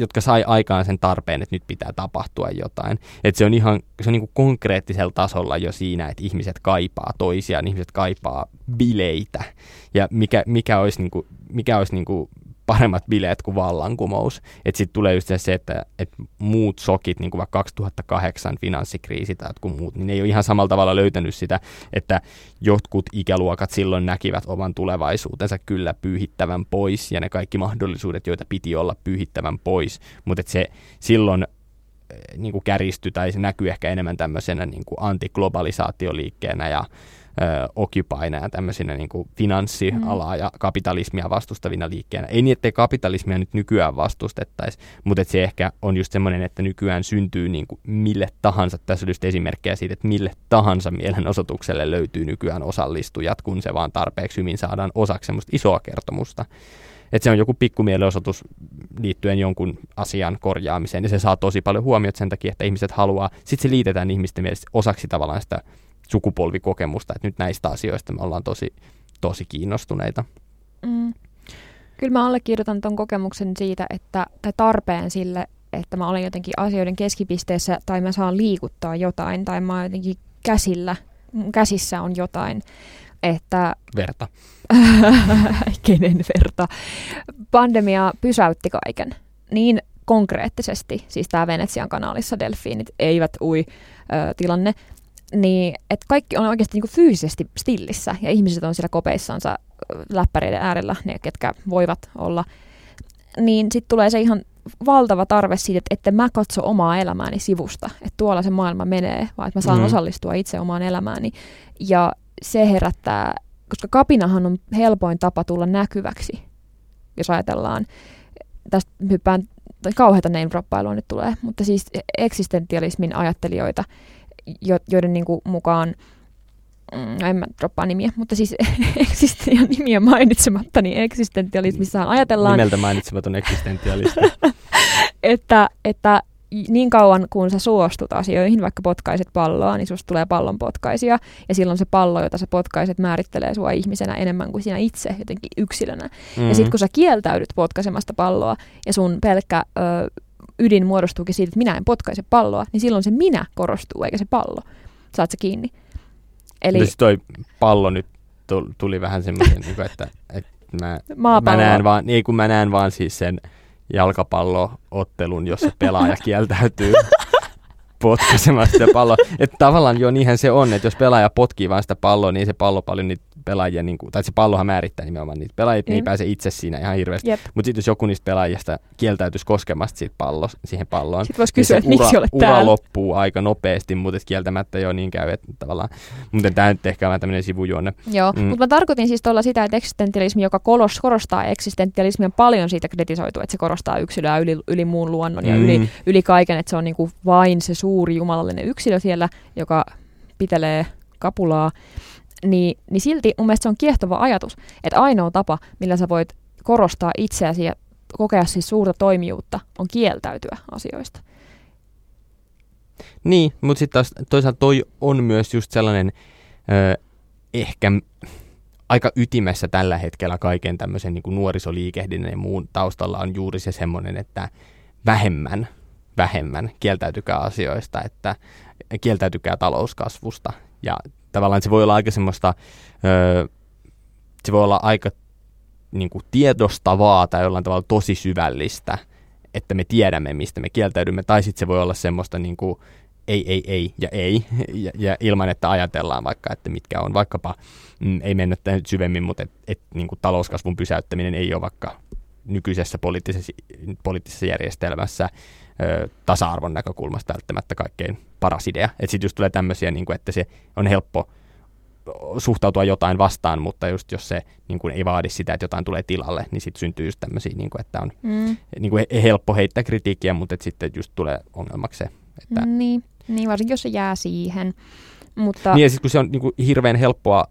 jotka sai aikaan sen tarpeen, että nyt pitää tapahtua jotain. Että se on ihan se on niin kuin konkreettisella tasolla jo siinä, että ihmiset kaipaa toisiaan, ihmiset kaipaa bileitä. Ja mikä, mikä olisi, niin kuin, mikä olisi niin kuin paremmat bileet kuin vallankumous. Että sitten tulee just se, että, että muut sokit, niin kuin vaikka 2008 finanssikriisi tai jotkut muut, niin ne ei ole ihan samalla tavalla löytänyt sitä, että jotkut ikäluokat silloin näkivät oman tulevaisuutensa kyllä pyyhittävän pois ja ne kaikki mahdollisuudet, joita piti olla pyyhittävän pois. Mutta se silloin eh, niin kuin kärjistyi tai se näkyy ehkä enemmän tämmöisenä niin kuin antiglobalisaatioliikkeenä ja Occupyna ja tämmöisinä niin kuin finanssialaa mm. ja kapitalismia vastustavina liikkeenä. Ei niin, ettei kapitalismia nyt nykyään vastustettaisi, mutta että se ehkä on just semmoinen, että nykyään syntyy niin kuin mille tahansa, tässä on just esimerkkejä siitä, että mille tahansa mielenosoitukselle löytyy nykyään osallistujat, kun se vaan tarpeeksi hyvin saadaan osaksi semmoista isoa kertomusta että se on joku pikkumielenosoitus liittyen jonkun asian korjaamiseen, ja se saa tosi paljon huomiota sen takia, että ihmiset haluaa, sitten se liitetään ihmisten mielestä osaksi tavallaan sitä sukupolvikokemusta, että nyt näistä asioista me ollaan tosi, tosi kiinnostuneita. Mm. Kyllä mä allekirjoitan tuon kokemuksen siitä, että, tai tarpeen sille, että mä olen jotenkin asioiden keskipisteessä, tai mä saan liikuttaa jotain, tai mä jotenkin käsillä, käsissä on jotain. Että, verta. Kenen verta? Pandemia pysäytti kaiken. Niin konkreettisesti, siis tämä Venetsian kanaalissa delfiinit eivät ui ö, tilanne, niin että kaikki on oikeasti niin kuin fyysisesti stillissä ja ihmiset on siellä kopeissansa läppäreiden äärellä, ne ketkä voivat olla, niin sitten tulee se ihan valtava tarve siitä, että mä katso omaa elämääni sivusta, että tuolla se maailma menee, vaan että mä saan mm. osallistua itse omaan elämääni. Ja se herättää, koska kapinahan on helpoin tapa tulla näkyväksi, jos ajatellaan, tästä hyppään, tai kauheita name nyt tulee, mutta siis eksistentialismin ajattelijoita, joiden niin kuin mukaan mm, en mä droppaa nimiä, mutta siis eksisten, nimiä mainitsematta, niin eksistentialismissa ajatellaan... Nimeltä mainitsematon eksistentialisti. että, että niin kauan kun sä suostut asioihin, vaikka potkaiset palloa, niin susta tulee pallon potkaisia. Ja silloin se pallo, jota sä potkaiset, määrittelee sua ihmisenä enemmän kuin sinä itse jotenkin yksilönä. Mm-hmm. Ja sitten kun sä kieltäydyt potkaisemasta palloa ja sun pelkkä ö, ydin muodostuukin siitä, että minä en potkaise palloa, niin silloin se minä korostuu eikä se pallo. Saat se kiinni. Eli... Siis toi pallo nyt tuli vähän semmoisen, niinku, että, että mä, mä näen vaan, niin kun mä näen vaan siis sen jalkapalloottelun, jossa pelaaja kieltäytyy potkaisemasta sitä palloa. Että tavallaan jo niinhän se on, että jos pelaaja potkii vain sitä palloa, niin se pallo paljon niitä pelaajia, niin kuin, tai se pallohan määrittää nimenomaan niitä pelaajia, niin ei pääse itse siinä ihan hirveästi. Mutta sitten jos joku niistä pelaajista kieltäytyisi koskemasta siitä pallo, siihen palloon, sitten voisi kysyä, niin että miksi olet ura täällä? loppuu aika nopeasti, mutta kieltämättä jo niin käy, että tavallaan, mutta tämä nyt ehkä vähän tämmöinen sivujuonne. Joo, mm. mutta mä tarkoitin siis tuolla sitä, että eksistentialismi, joka korostaa eksistentialismia, on paljon siitä kritisoitu, että se korostaa yksilöä yli, yli muun luonnon ja mm. yli, yli kaiken, että se on niin kuin vain se suuri jumalallinen yksilö siellä, joka pitelee kapulaa niin, niin silti mun mielestä se on kiehtova ajatus, että ainoa tapa, millä sä voit korostaa itseäsi ja kokea siis suurta toimijuutta, on kieltäytyä asioista. Niin, mutta sitten toisaalta toi on myös just sellainen ö, ehkä aika ytimessä tällä hetkellä kaiken tämmöisen niin nuorisoliikehdinnän ja muun taustalla on juuri se semmoinen, että vähemmän, vähemmän. Kieltäytykää asioista, että kieltäytykää talouskasvusta. Ja tavallaan se voi olla aika semmoista, se voi olla aika niin kuin tiedostavaa tai jollain tavalla tosi syvällistä, että me tiedämme, mistä me kieltäydymme, tai sitten se voi olla semmoista niin kuin, ei, ei, ei ja ei, ja, ja ilman, että ajatellaan vaikka, että mitkä on. Vaikkapa, mm, ei mennä nyt syvemmin, mutta et, et, niin kuin talouskasvun pysäyttäminen ei ole vaikka nykyisessä poliittisessa, poliittisessa järjestelmässä ö, tasa-arvon näkökulmasta välttämättä kaikkein paras idea. Että sitten just tulee tämmöisiä, niin kuin, että se on helppo suhtautua jotain vastaan, mutta just jos se niin kuin ei vaadi sitä, että jotain tulee tilalle, niin sitten syntyy just tämmöisiä, niin kuin, että on mm. niin kuin helppo heittää kritiikkiä, mutta että sitten just tulee ongelmaksi se. Että... Niin, niin, varsinkin jos se jää siihen. Mutta... Niin ja sitten kun se on niin kuin hirveän helppoa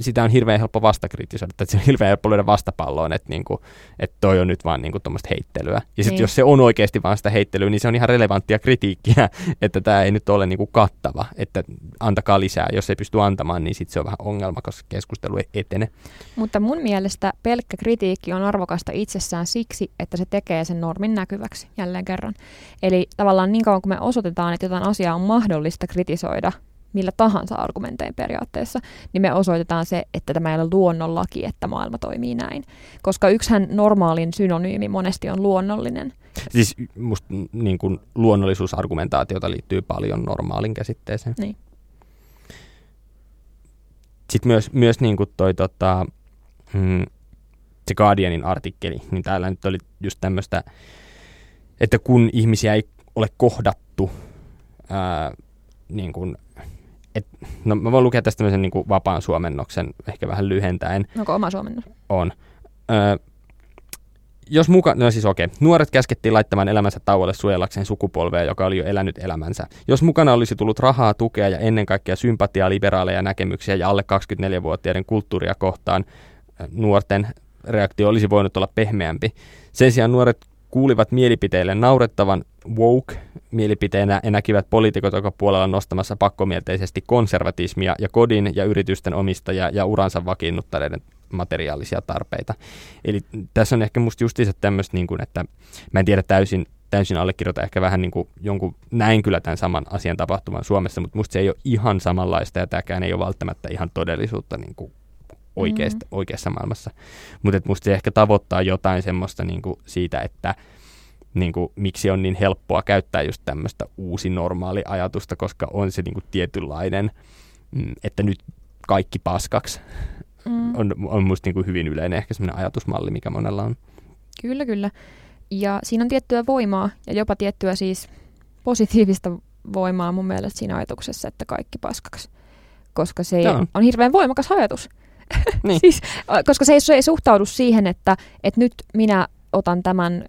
sitä on hirveän helppo vastakritisoida, että se on hirveän helppo löydä vastapalloon, että, niinku, että toi on nyt vaan niinku tuommoista heittelyä. Ja sitten niin. jos se on oikeasti vaan sitä heittelyä, niin se on ihan relevanttia kritiikkiä, että tämä ei nyt ole niinku kattava, että antakaa lisää. Jos ei pysty antamaan, niin sitten se on vähän ongelma, koska keskustelu ei etene. Mutta mun mielestä pelkkä kritiikki on arvokasta itsessään siksi, että se tekee sen normin näkyväksi jälleen kerran. Eli tavallaan niin kauan kun me osoitetaan, että jotain asiaa on mahdollista kritisoida, millä tahansa argumentein periaatteessa, niin me osoitetaan se, että tämä ei ole luonnonlaki, että maailma toimii näin. Koska yksihän normaalin synonyymi monesti on luonnollinen. Siis musta niin kuin luonnollisuusargumentaatiota liittyy paljon normaalin käsitteeseen. Niin. Sitten myös, myös niin kuin toi tota, mm, se Guardianin artikkeli, niin täällä nyt oli just tämmöistä, että kun ihmisiä ei ole kohdattu ää, niin kuin et, no mä voin lukea tästä tämmöisen niin kuin vapaan suomennoksen, ehkä vähän lyhentäen. Onko oma suomennos? On. Ö, jos muka, no siis okei, okay. nuoret käskettiin laittamaan elämänsä tauolle suojellakseen sukupolvea, joka oli jo elänyt elämänsä. Jos mukana olisi tullut rahaa, tukea ja ennen kaikkea sympatiaa, liberaaleja näkemyksiä ja alle 24-vuotiaiden kulttuuria kohtaan, nuorten reaktio olisi voinut olla pehmeämpi. Sen sijaan nuoret kuulivat mielipiteille naurettavan woke-mielipiteenä ja näkivät poliitikot joka puolella nostamassa pakkomielteisesti konservatismia ja kodin ja yritysten omistajia ja uransa vakiinnuttaneiden materiaalisia tarpeita. Eli tässä on ehkä musta justiinsa tämmöistä, niin kuin, että mä en tiedä täysin, täysin allekirjoita ehkä vähän niin kuin jonkun, näin kyllä tämän saman asian tapahtuman Suomessa, mutta musta se ei ole ihan samanlaista ja tämäkään ei ole välttämättä ihan todellisuutta niin kuin oikeasta, mm. oikeassa maailmassa. Mutta musta se ehkä tavoittaa jotain semmoista niin kuin siitä, että niin kuin, miksi on niin helppoa käyttää just tämmöistä uusi normaali ajatusta, koska on se niin kuin tietynlainen, mm, että nyt kaikki paskaksi. Mm. On, on musta niin kuin hyvin yleinen ehkä semmoinen ajatusmalli, mikä monella on. Kyllä, kyllä. Ja siinä on tiettyä voimaa ja jopa tiettyä siis positiivista voimaa mun mielestä siinä ajatuksessa, että kaikki paskaksi. Koska se Joo. on hirveän voimakas ajatus. Niin. siis, koska se ei, se ei suhtaudu siihen, että, että nyt minä otan tämän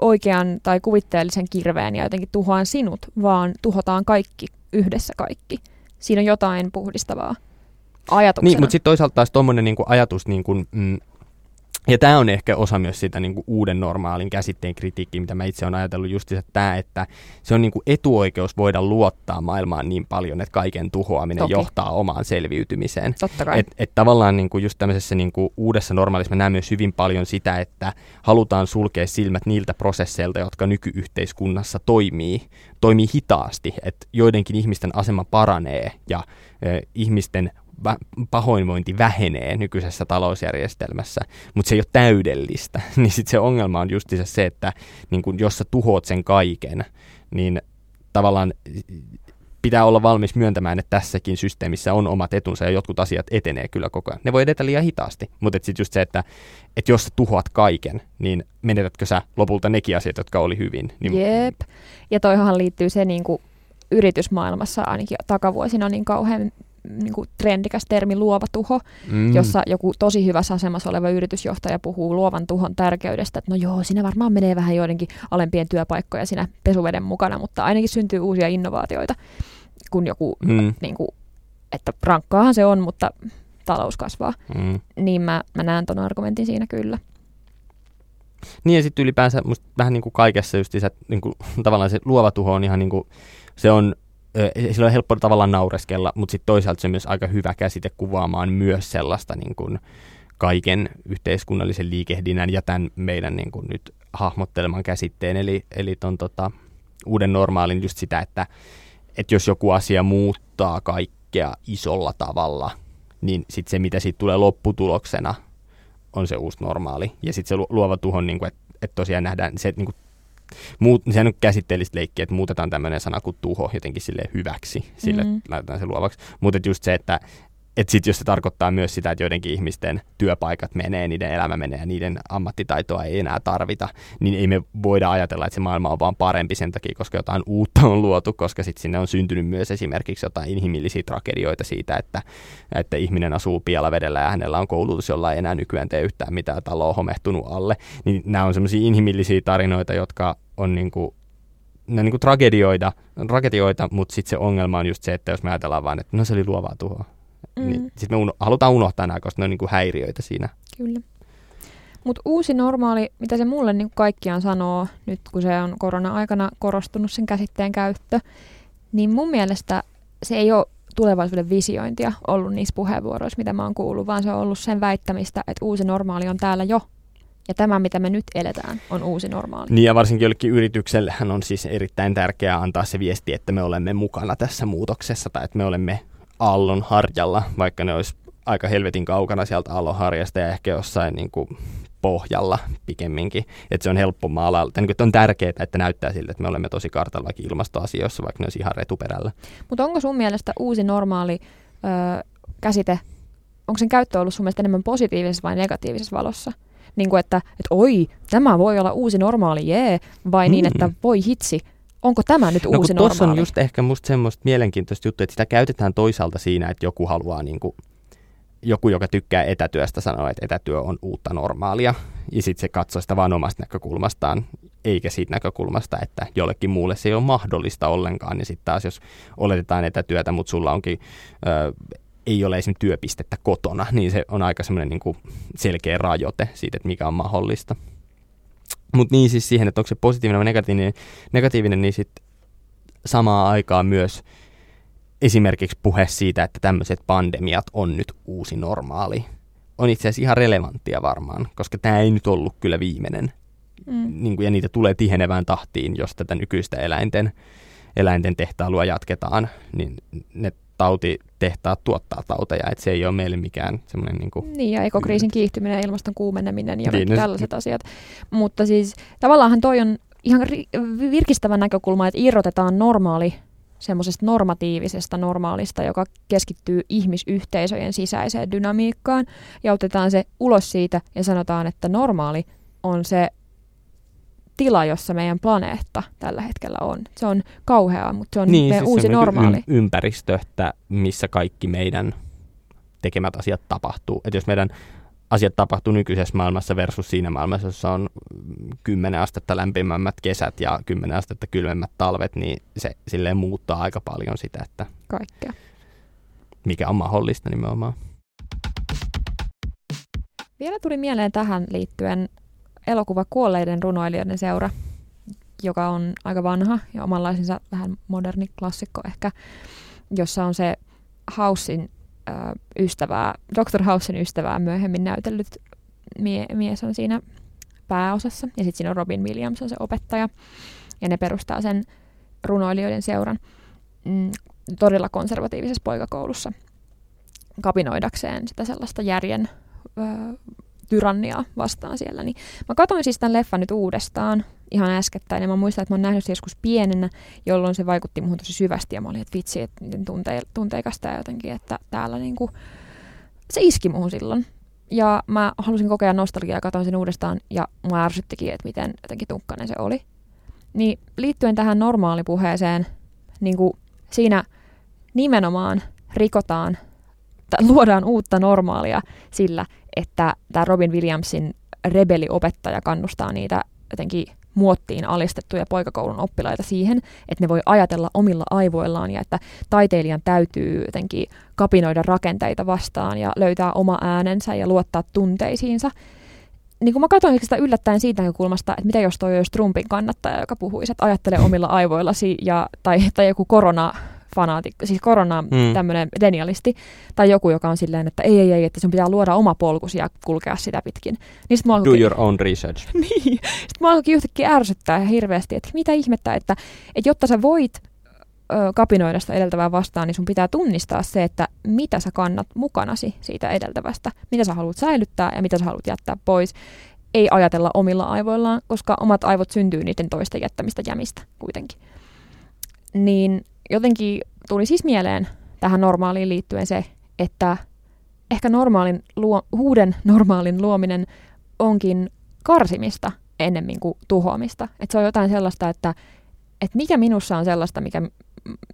oikean tai kuvitteellisen kirveen ja jotenkin tuhoan sinut, vaan tuhotaan kaikki yhdessä kaikki. Siinä on jotain puhdistavaa ajatuksena. Niin, mutta sitten toisaalta taas tuommoinen niinku ajatus, niinku, mm, ja tämä on ehkä osa myös sitä niin kuin uuden normaalin käsitteen kritiikkiä, mitä mä itse olen ajatellut just tämä, että se on niin kuin etuoikeus voida luottaa maailmaan niin paljon, että kaiken tuhoaminen Toki. johtaa omaan selviytymiseen. Totta kai. Et, et tavallaan niin kuin just tämmöisessä niin kuin uudessa normaalissa mä näen myös hyvin paljon sitä, että halutaan sulkea silmät niiltä prosesseilta, jotka nykyyhteiskunnassa toimii, toimii hitaasti, että joidenkin ihmisten asema paranee ja eh, ihmisten pahoinvointi vähenee nykyisessä talousjärjestelmässä, mutta se ei ole täydellistä, niin sitten se ongelma on just se, että niin kun, jos sä tuhoat sen kaiken, niin tavallaan pitää olla valmis myöntämään, että tässäkin systeemissä on omat etunsa ja jotkut asiat etenee kyllä koko ajan. Ne voi edetä liian hitaasti, mutta sitten just se, että, että jos sä tuhoat kaiken, niin menetätkö sä lopulta nekin asiat, jotka oli hyvin. Niin... Jep. Ja toihan liittyy se niin kuin yritysmaailmassa ainakin takavuosina niin kauhean niin kuin trendikäs termi luova tuho, mm. jossa joku tosi hyvässä asemassa oleva yritysjohtaja puhuu luovan tuhon tärkeydestä, että no joo, siinä varmaan menee vähän joidenkin alempien työpaikkoja siinä pesuveden mukana, mutta ainakin syntyy uusia innovaatioita, kun joku, mm. niin kuin, että rankkaahan se on, mutta talous kasvaa. Mm. Niin mä, mä näen ton argumentin siinä kyllä. Niin ja sitten ylipäänsä musta vähän niin kuin kaikessa just se, niin kuin, tavallaan se luova tuho on ihan niin kuin, se on sillä on helppo tavallaan naureskella, mutta sitten toisaalta se on myös aika hyvä käsite kuvaamaan myös sellaista niin kuin kaiken yhteiskunnallisen liikehdinnän ja tämän meidän niin kuin nyt hahmotteleman käsitteen, eli, eli ton, tota, uuden normaalin just sitä, että, että jos joku asia muuttaa kaikkea isolla tavalla, niin sitten se, mitä siitä tulee lopputuloksena, on se uusi normaali. Ja sitten se luova tuhon, niin kuin, että, että tosiaan nähdään se, niin kuin muut, sehän on käsitteellistä leikkiä, että muutetaan tämmöinen sana kuin tuho jotenkin sille hyväksi, sille mm. laitetaan se luovaksi. Mutta just se, että että sitten jos se tarkoittaa myös sitä, että joidenkin ihmisten työpaikat menee, niiden elämä menee ja niiden ammattitaitoa ei enää tarvita, niin ei me voida ajatella, että se maailma on vaan parempi sen takia, koska jotain uutta on luotu, koska sitten sinne on syntynyt myös esimerkiksi jotain inhimillisiä tragedioita siitä, että, että ihminen asuu pielavedellä ja hänellä on koulutus, jolla ei enää nykyään tee yhtään mitään taloa homehtunut alle. Niin nämä on semmoisia inhimillisiä tarinoita, jotka on niin kuin ne niin kuin tragedioita, tragedioita mutta sitten se ongelma on just se, että jos me ajatellaan vaan, että no se oli luovaa tuhoa, Mm. Niin sitten me uno- halutaan unohtaa nämä, koska ne on niin kuin häiriöitä siinä. Kyllä. Mutta uusi normaali, mitä se mulle niin kaikkiaan sanoo, nyt kun se on korona-aikana korostunut sen käsitteen käyttö, niin mun mielestä se ei ole tulevaisuuden visiointia ollut niissä puheenvuoroissa, mitä mä oon kuullut, vaan se on ollut sen väittämistä, että uusi normaali on täällä jo. Ja tämä, mitä me nyt eletään, on uusi normaali. Niin ja varsinkin jollekin yrityksellähän on siis erittäin tärkeää antaa se viesti, että me olemme mukana tässä muutoksessa tai että me olemme aallon harjalla, vaikka ne olisi aika helvetin kaukana sieltä aallonharjasta ja ehkä jossain niin kuin pohjalla pikemminkin. Että se on helppo maalailla. Niin on tärkeää, että näyttää siltä, että me olemme tosi kartallakin ilmastoasioissa, vaikka ne olisi ihan retuperällä. Mutta onko sun mielestä uusi normaali ö, käsite, onko sen käyttö ollut sun mielestä enemmän positiivisessa vai negatiivisessa valossa? Niin kuin, että, että oi, tämä voi olla uusi normaali, jee, vai mm. niin, että voi hitsi, onko tämä nyt no, uusi normaali? Tuossa on just ehkä musta semmoista mielenkiintoista juttua, että sitä käytetään toisaalta siinä, että joku haluaa niin kuin, joku, joka tykkää etätyöstä, sanoo, että etätyö on uutta normaalia, ja sitten se katsoo sitä vaan omasta näkökulmastaan, eikä siitä näkökulmasta, että jollekin muulle se ei ole mahdollista ollenkaan, niin sitten taas jos oletetaan etätyötä, mutta sulla onkin ö, ei ole esimerkiksi työpistettä kotona, niin se on aika semmoinen niin selkeä rajoite siitä, että mikä on mahdollista. Mutta niin siis siihen, että onko se positiivinen vai negatiivinen, negatiivinen niin sitten samaan aikaan myös esimerkiksi puhe siitä, että tämmöiset pandemiat on nyt uusi normaali, on itse asiassa ihan relevanttia varmaan, koska tämä ei nyt ollut kyllä viimeinen. Mm. Niin kuin, ja niitä tulee tihenevään tahtiin, jos tätä nykyistä eläinten, eläinten tehtailua jatketaan, niin ne tautitehtaat tuottaa tauteja, että se ei ole meille mikään semmoinen niin kuin... Niin, ja ekokriisin kiihtyminen, ilmaston kuumeneminen ja niin, tällaiset no, asiat. Mutta siis tavallaanhan toi on ihan virkistävä näkökulma, että irrotetaan normaali semmoisesta normatiivisesta normaalista, joka keskittyy ihmisyhteisöjen sisäiseen dynamiikkaan, ja otetaan se ulos siitä ja sanotaan, että normaali on se tila, jossa meidän planeetta tällä hetkellä on. Se on kauheaa, mutta se on niin, meidän siis uusi normaali. Y- ympäristö, että missä kaikki meidän tekemät asiat tapahtuu. Että jos meidän asiat tapahtuu nykyisessä maailmassa versus siinä maailmassa, jossa on 10 astetta lämpimämmät kesät ja 10 astetta kylmemmät talvet, niin se silleen muuttaa aika paljon sitä, että Kaikkea. mikä on mahdollista nimenomaan. Vielä tuli mieleen tähän liittyen elokuva Kuolleiden runoilijoiden seura, joka on aika vanha ja omanlaisensa vähän moderni klassikko ehkä, jossa on se Housein äh, ystävää, Dr. Housein ystävää myöhemmin näytellyt mie- mies on siinä pääosassa. Ja sitten siinä on Robin Williams on se opettaja. Ja ne perustaa sen runoilijoiden seuran mm, todella konservatiivisessa poikakoulussa kapinoidakseen sitä sellaista järjen tyranniaa vastaan siellä. Niin mä katsoin siis tämän leffan nyt uudestaan ihan äskettäin ja mä muistan, että mä oon nähnyt joskus pienenä, jolloin se vaikutti muhun tosi syvästi ja mä olin, että vitsi, että tunte, tunteikasta ja jotenkin, että täällä niinku, se iski muhun silloin. Ja mä halusin kokea nostalgiaa, katsoin sen uudestaan ja mä ärsyttikin, että miten jotenkin tunkkainen se oli. Niin liittyen tähän normaalipuheeseen, niin kuin siinä nimenomaan rikotaan, luodaan uutta normaalia sillä, että tämä Robin Williamsin rebelliopettaja kannustaa niitä jotenkin muottiin alistettuja poikakoulun oppilaita siihen, että ne voi ajatella omilla aivoillaan ja että taiteilijan täytyy jotenkin kapinoida rakenteita vastaan ja löytää oma äänensä ja luottaa tunteisiinsa. Niin kun mä katsoin sitä yllättäen siitä näkökulmasta, että mitä jos toi olisi Trumpin kannattaja, joka puhuisi, että ajattele omilla aivoillasi ja, tai, tai joku korona fanaatikko, siis korona mm. tämmöinen denialisti, tai joku, joka on silleen, että ei, ei, ei, että sun pitää luoda oma polkusi ja kulkea sitä pitkin. Niin sit Do your own research. niin. Sitten mä alkoin yhtäkkiä ärsyttää hirveästi, että mitä ihmettä, että, että jotta sä voit ö, kapinoida sitä edeltävää vastaan, niin sun pitää tunnistaa se, että mitä sä kannat mukanasi siitä edeltävästä, mitä sä haluat säilyttää ja mitä sä haluat jättää pois. Ei ajatella omilla aivoillaan, koska omat aivot syntyy niiden toisten jättämistä jämistä kuitenkin. Niin jotenkin tuli siis mieleen tähän normaaliin liittyen se, että ehkä normaalin luo, uuden normaalin luominen onkin karsimista ennemmin kuin tuhoamista. Että se on jotain sellaista, että, että mikä minussa on sellaista, mikä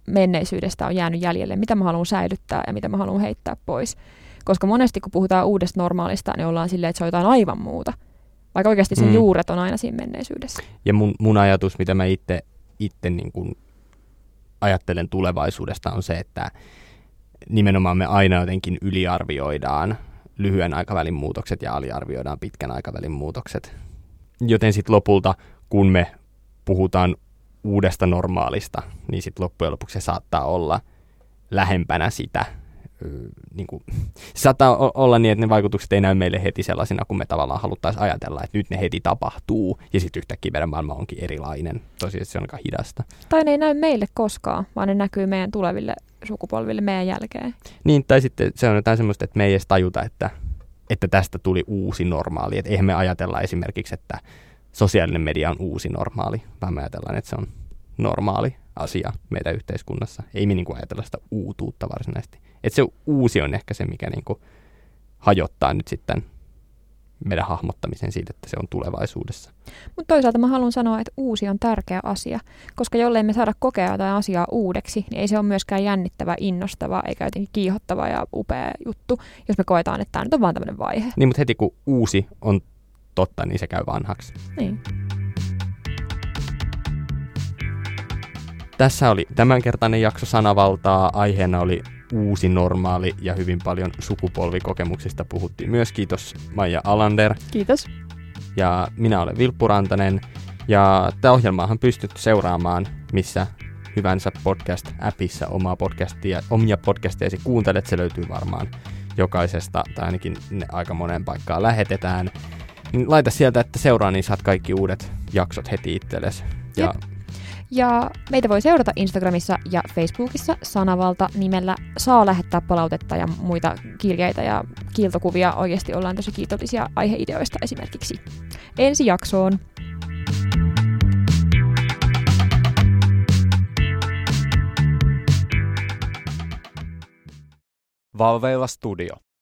menneisyydestä on jäänyt jäljelle, mitä mä haluan säilyttää ja mitä mä haluan heittää pois. Koska monesti kun puhutaan uudesta normaalista, niin ollaan silleen, että se on jotain aivan muuta. Vaikka oikeasti sen mm. juuret on aina siinä menneisyydessä. Ja mun, mun ajatus, mitä mä itse niin ajattelen tulevaisuudesta on se, että nimenomaan me aina jotenkin yliarvioidaan lyhyen aikavälin muutokset ja aliarvioidaan pitkän aikavälin muutokset. Joten sitten lopulta, kun me puhutaan uudesta normaalista, niin sitten loppujen lopuksi se saattaa olla lähempänä sitä niin kuin, saattaa olla niin, että ne vaikutukset ei näy meille heti sellaisina, kun me tavallaan haluttaisiin ajatella, että nyt ne heti tapahtuu, ja sitten yhtäkkiä meidän maailma onkin erilainen. Tosiaan se on aika hidasta. Tai ne ei näy meille koskaan, vaan ne näkyy meidän tuleville sukupolville meidän jälkeen. Niin, tai sitten se on jotain semmoista, että me ei edes tajuta, että, että tästä tuli uusi normaali. Että eihän me ajatella esimerkiksi, että sosiaalinen media on uusi normaali, vaan me ajatellaan, että se on normaali asia meidän yhteiskunnassa. Ei me niin kuin ajatella sitä uutuutta varsinaisesti. Että se uusi on ehkä se, mikä niin kuin hajottaa nyt sitten meidän hahmottamisen siitä, että se on tulevaisuudessa. Mutta toisaalta mä haluan sanoa, että uusi on tärkeä asia, koska jollei me saada kokea jotain asiaa uudeksi, niin ei se ole myöskään jännittävä, innostava eikä jotenkin kiihottava ja upea juttu, jos me koetaan, että tämä nyt on vaan tämmöinen vaihe. Niin, mutta heti kun uusi on totta, niin se käy vanhaksi. Niin. Tässä oli tämänkertainen jakso Sanavaltaa. Aiheena oli uusi normaali ja hyvin paljon sukupolvikokemuksista puhuttiin myös. Kiitos Maija Alander. Kiitos. Ja minä olen Vilppu Rantanen. Ja tämä ohjelmaahan pystyt seuraamaan missä hyvänsä podcast-appissa omaa podcastia, omia podcasteisi kuuntelet. Se löytyy varmaan jokaisesta, tai ainakin ne aika moneen paikkaan lähetetään. Niin laita sieltä, että seuraa, niin saat kaikki uudet jaksot heti itsellesi. Ja Jep Ja meitä voi seurata Instagramissa ja Facebookissa sanavalta nimellä saa lähettää palautetta ja muita kirjeitä ja kiiltokuvia. Oikeasti ollaan tosi kiitollisia aiheideoista esimerkiksi. Ensi jaksoon! Valveilla Studio.